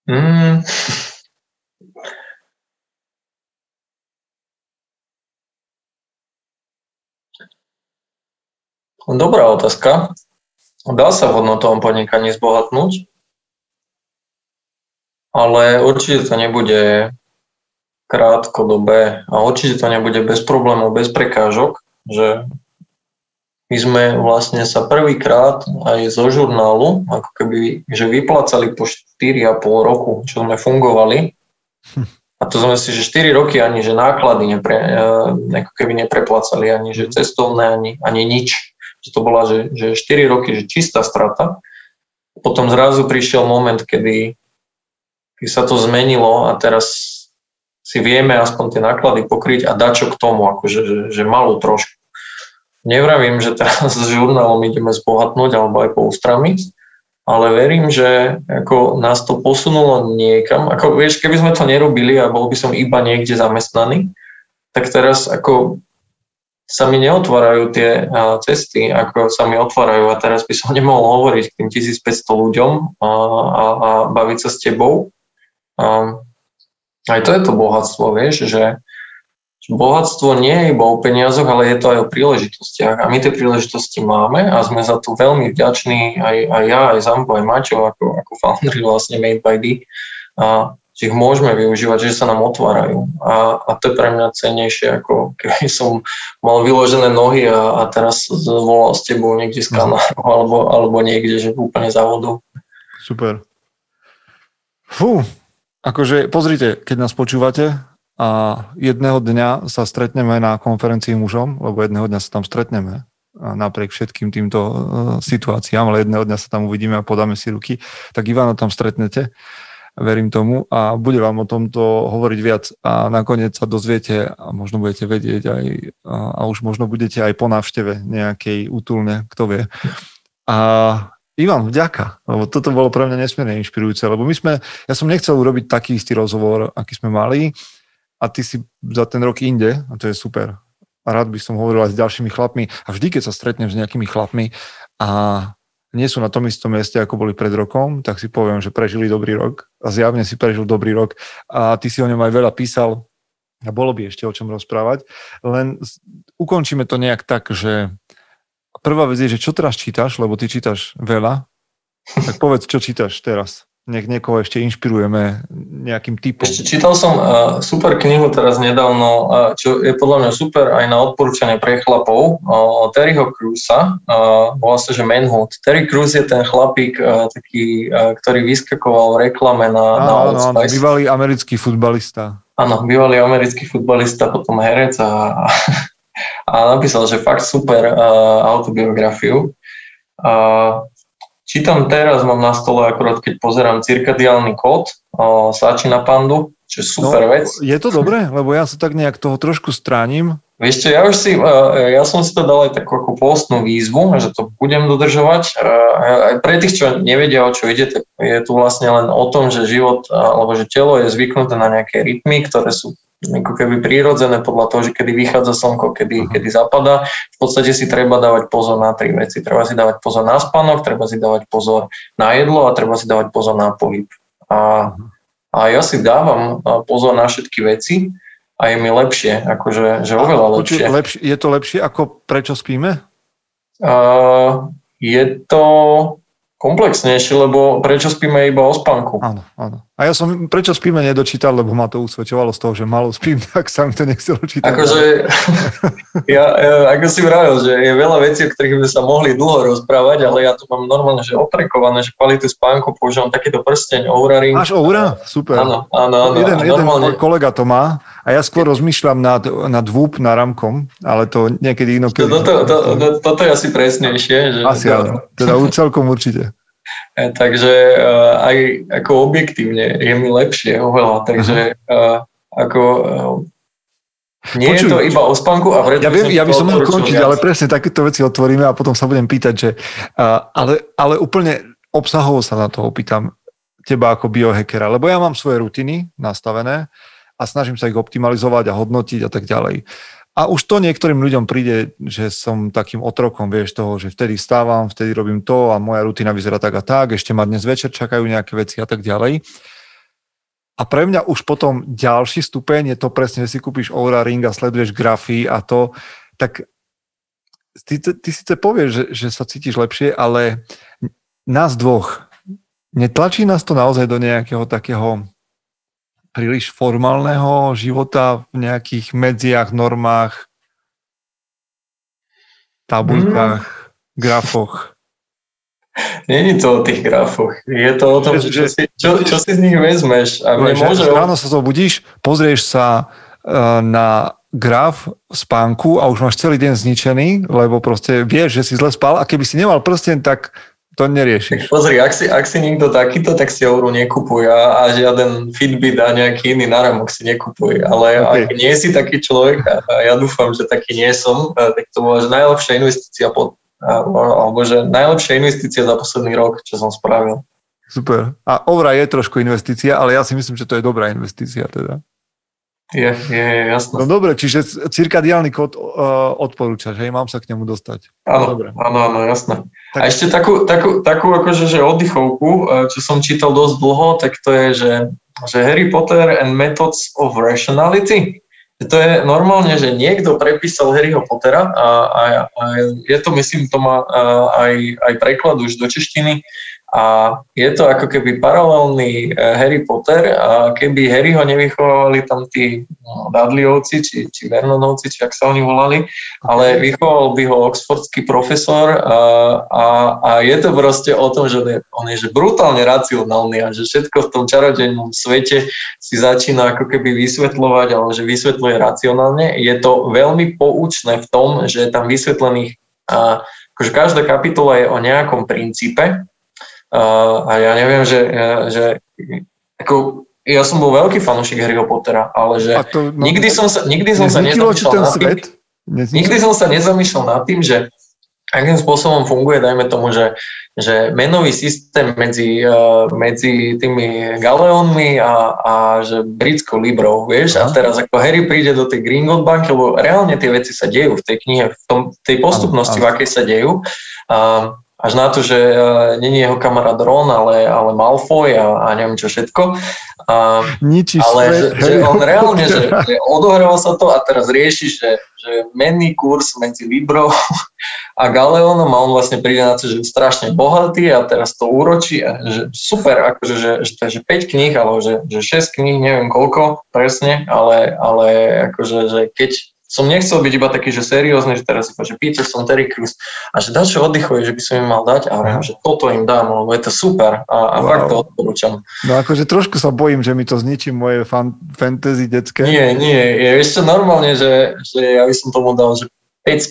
Mm. Dobrá otázka. Dá sa v hodnotovom podnikaní zbohatnúť? Ale určite to nebude krátkodobé a určite to nebude bez problémov, bez prekážok, že my sme vlastne sa prvýkrát aj zo žurnálu, ako keby, že vyplácali po 4,5 roku, čo sme fungovali. A to sme si, že 4 roky ani, že náklady nepre, e, ako keby nepreplácali, ani že cestovné, ani, ani nič. Že to bola, že, že 4 roky, že čistá strata. Potom zrazu prišiel moment, kedy keď sa to zmenilo a teraz si vieme aspoň tie náklady pokryť a dať čo k tomu, akože, že, že malú trošku. Nevravím, že teraz s žurnálom ideme zbohatnúť alebo aj poustramiť, ale verím, že ako nás to posunulo niekam. Ako vieš, keby sme to nerobili a bol by som iba niekde zamestnaný, tak teraz ako sa mi neotvárajú tie cesty, ako sa mi otvárajú a teraz by som nemohol hovoriť k tým 1500 ľuďom a, a, a baviť sa s tebou, a aj to je to bohatstvo, vieš, že bohatstvo nie je iba o peniazoch, ale je to aj o príležitostiach. A my tie príležitosti máme a sme za to veľmi vďační aj, aj ja, aj Zambo, aj Maťo, ako, ako foundry vlastne Made by D. A že ich môžeme využívať, že sa nám otvárajú. A, a to je pre mňa cenejšie, ako keby som mal vyložené nohy a, a teraz volal s tebou niekde z kanáru alebo, alebo niekde, že úplne závodov. Super. Fú, Akože pozrite, keď nás počúvate a jedného dňa sa stretneme na konferencii mužom, lebo jedného dňa sa tam stretneme a napriek všetkým týmto uh, situáciám, ale jedného dňa sa tam uvidíme a podáme si ruky, tak Ivana tam stretnete, verím tomu a bude vám o tomto hovoriť viac a nakoniec sa dozviete a možno budete vedieť aj a už možno budete aj po návšteve nejakej útulne, kto vie. A Ivan, vďaka, lebo toto bolo pre mňa nesmierne inšpirujúce, lebo my sme, ja som nechcel urobiť taký istý rozhovor, aký sme mali a ty si za ten rok inde a to je super. A rád by som hovoril aj s ďalšími chlapmi a vždy, keď sa stretnem s nejakými chlapmi a nie sú na tom istom mieste, ako boli pred rokom, tak si poviem, že prežili dobrý rok a zjavne si prežil dobrý rok a ty si o ňom aj veľa písal a bolo by ešte o čom rozprávať. Len ukončíme to nejak tak, že prvá vec je, že čo teraz čítaš, lebo ty čítaš veľa, tak povedz, čo čítaš teraz. Nech niekoho ešte inšpirujeme nejakým typom. Ešte čítal som uh, super knihu teraz nedávno, uh, čo je podľa mňa super aj na odporúčanie pre chlapov, uh, Terryho Cruza, uh, volá sa, že Manhood. Terry Cruz je ten chlapík, uh, taký, uh, ktorý vyskakoval v reklame na, á, na Old Spice. Áno, bývalý americký futbalista. Áno, bývalý americký futbalista, potom herec a a napísal, že fakt super uh, autobiografiu. Uh, čítam teraz, mám na stole akorát, keď pozerám cirkadiálny kód uh, Sačina Pandu, čo je super no, vec. Je to dobré? Lebo ja sa tak nejak toho trošku stránim. Vieš čo, ja už si, ja som si to dal aj takú ako postnú výzvu, že to budem dodržovať. Aj pre tých, čo nevedia, o čo ide, tak je tu vlastne len o tom, že život, alebo že telo je zvyknuté na nejaké rytmy, ktoré sú ako keby prírodzené podľa toho, že kedy vychádza slnko, kedy, kedy zapadá. V podstate si treba dávať pozor na tri veci. Treba si dávať pozor na spánok, treba si dávať pozor na jedlo a treba si dávať pozor na pohyb. A, a ja si dávam pozor na všetky veci a je mi lepšie, akože že oveľa lepšie. lepšie. Je to lepšie ako prečo spíme? Uh, je to komplexnejšie, lebo prečo spíme iba o spánku? Áno, áno. A ja som prečo spíme nedočítal, lebo ma to usvedčovalo z toho, že malo spím, tak sa mi to nechcelo čítať. Akože, ja, ja, ako si vravil, že je veľa vecí, o ktorých by sa mohli dlho rozprávať, ale ja to mám normálne, že oprekované, že kvalitu spánku používam takýto prsteň Oura Ring. Máš Oura? Super. Áno, áno, áno. jeden, jeden normálne, kolega to má a ja skôr rozmýšľam nad, nad VUP náramkom, ale to niekedy inokedy. to, to, to, to, toto je asi presnejšie. Že Asi to, áno. Teda celkom určite. E, Takže uh, aj ako objektívne je mi lepšie oveľa, takže uh, ako uh, nie Počuj, je to iba o spánku a preto Ja viem, ja by som mohol končiť, viac. ale presne takéto veci otvoríme a potom sa budem pýtať, že uh, ale, ale úplne obsahovo sa na to opýtam teba ako biohackera, lebo ja mám svoje rutiny nastavené a snažím sa ich optimalizovať a hodnotiť a tak ďalej. A už to niektorým ľuďom príde, že som takým otrokom, vieš, toho, že vtedy stávam, vtedy robím to a moja rutina vyzerá tak a tak, ešte ma dnes večer čakajú nejaké veci a tak ďalej. A pre mňa už potom ďalší stupeň je to presne, že si kúpiš Oura Ring a sleduješ grafy a to, tak ty, ty síce povieš, že, že sa cítiš lepšie, ale nás dvoch, netlačí nás to naozaj do nejakého takého príliš formálneho života v nejakých medziach, normách, tabuľkách, grafoch. Není to o tých grafoch. Je to o tom, Že- čo, si, čo, čo si z nich vezmeš. A mne Že- môže... že ráno sa zobudíš, pozrieš sa eh, na graf spánku a už máš celý deň zničený, lebo proste vieš, že si zle spal a keby si nemal prsten, tak to neriešiš. Pozri, ak si, ak si niekto takýto, tak si euro nekupuj a, a žiaden Fitbit a nejaký iný náramok si nekupuj. Ale OK. ak nie si taký človek, a, ja dúfam, že taký nie som, tak to bola že najlepšia investícia pod, alebo že najlepšia investícia za posledný rok, čo som spravil. Super. A Ovra je trošku investícia, ale ja si myslím, že to je dobrá investícia teda. Je, je, jasné. No dobre, čiže cirkadiálny kód uh, odporúčaš, hej, mám sa k nemu dostať. Áno, Dobre. áno, áno, jasné. Tak- A ešte takú, takú, takú akože, že oddychovku, eh, čo som čítal dosť dlho, tak to je, že, že Harry Potter and Methods of Rationality. To je normálne, že niekto prepísal Harryho Pottera a, a, a je to, myslím, to má eh, aj, aj preklad už do češtiny a je to ako keby paralelný eh, Harry Potter a keby Harryho nevychovali tam tí no, Dudleyovci, či, či Vernonovci, či ak sa oni volali, ale vychoval by ho oxfordský profesor a, a, a je to proste o tom, že on je, že brutálne racionálny a že všetko v tom čarodejnom svete si začína ako keby vysvetľovať, alebo že vysvetľuje racionálne. Je to veľmi poučné v tom, že je tam vysvetlených, a, akože každá kapitola je o nejakom princípe a, a ja neviem, že, že ako, ja som bol veľký fanúšik Harryho Pottera, ale že A to, no, nikdy som sa, nikdy som sa nezamýšľal nad tým, svet? Nikdy som sa nezamýšľal nad tým, že akým spôsobom funguje, dajme tomu, že, že menový systém medzi, uh, medzi tými galeónmi a, a že britskou librou, vieš, a teraz ako Harry príde do tej Gringotts banky, lebo reálne tie veci sa dejú v tej knihe, v tom, tej postupnosti, v akej sa dejú. Uh, až na to, že uh, není jeho kamarát Ron, ale, ale Malfoy a, a neviem čo všetko. Uh, Ničíš ale že, že on reálne, že, že odohral sa to a teraz rieši, že, že menný kurz medzi Librou a Galeónom a on vlastne príde na to, že je strašne bohatý a teraz to úročí a že super, akože, že, že, že 5 kníh, alebo že, že 6 kníh, neviem koľko presne, ale, ale akože, že keď som nechcel byť iba taký, že seriózny, že teraz povie, že Peter som Terry Crews a že dačo oddychuje, že by som im mal dať a hovorím, že toto im dám, lebo je to super a, a Wow. fakt to odporúčam. No akože trošku sa bojím, že mi to zničí moje fan, fantasy detské. Nie, nie, je ešte normálne, že, že ja by som tomu dal, že 5 z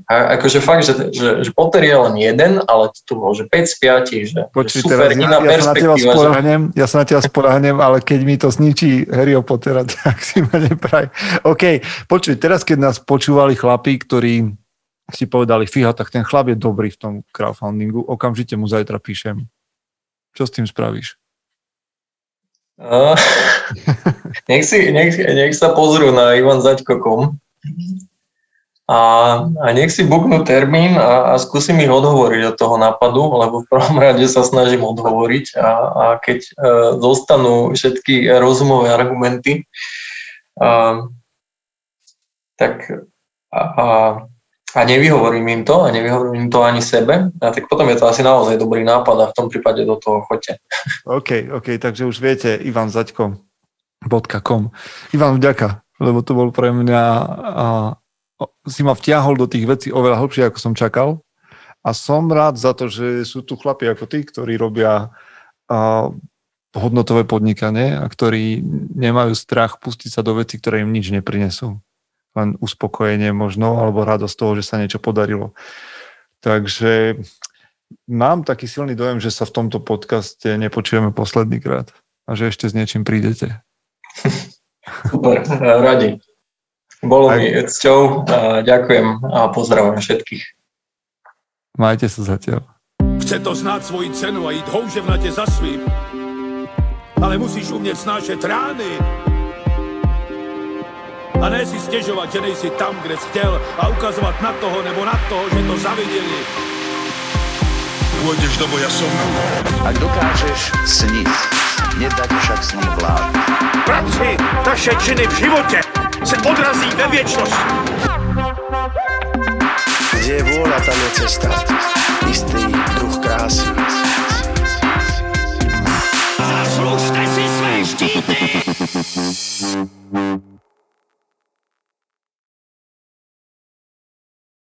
5. A akože fakt, že, že, že Potter je len jeden, ale to bol, že 5 z 5, že, Počuj, že super, teraz iná ja, ja, sa na teba že, ja sa na teba spolahnem, ale keď mi to zničí Harryho Pottera, tak si ma nepraj. OK, počuj, teraz keď nás počúvali chlapí, ktorí si povedali, fíha, tak ten chlap je dobrý v tom crowdfundingu, okamžite mu zajtra píšem. Čo s tým spravíš? a, nech, si, nech, nech sa pozrú na ivanzaďko.com a, a nech si buknú termín a, a skúsim ich odhovoriť od toho nápadu, lebo v prvom rade sa snažím odhovoriť a, a keď e, dostanú všetky rozumové argumenty, a, tak a, a, a nevyhovorím im to a nevyhovorím im to ani sebe, a tak potom je to asi naozaj dobrý nápad a v tom prípade do toho choďte. OK, OK, takže už viete, Ivan Zaďko, .com. Ivan, vďaka, lebo to bol pre mňa a, si ma vtiahol do tých vecí oveľa hlbšie, ako som čakal. A som rád za to, že sú tu chlapi ako ty, ktorí robia a, hodnotové podnikanie a ktorí nemajú strach pustiť sa do veci, ktoré im nič neprinesú. Len uspokojenie možno, alebo radosť toho, že sa niečo podarilo. Takže mám taký silný dojem, že sa v tomto podcaste nepočujeme posledný krát a že ešte s niečím prídete. Super, radi. Bolo mi cťou, ďakujem a pozdravujem všetkých. Majte sa zatiaľ. Chce to znát svoji cenu a jít houževnatě za svým. Ale musíš umět snášet rány. A ne si stěžovat, že nejsi tam, kde jsi chtěl a ukazovat na toho nebo na toho, že to zaviděli. Pôjdeš do boja som. Ak dokážeš sniť, nedať však snom vlád. Práci, taše činy v životě se odrazí ve věčnosti. Kde je vôľa, tam je cesta. Istý druh krásy. Zaslužte si své štíty!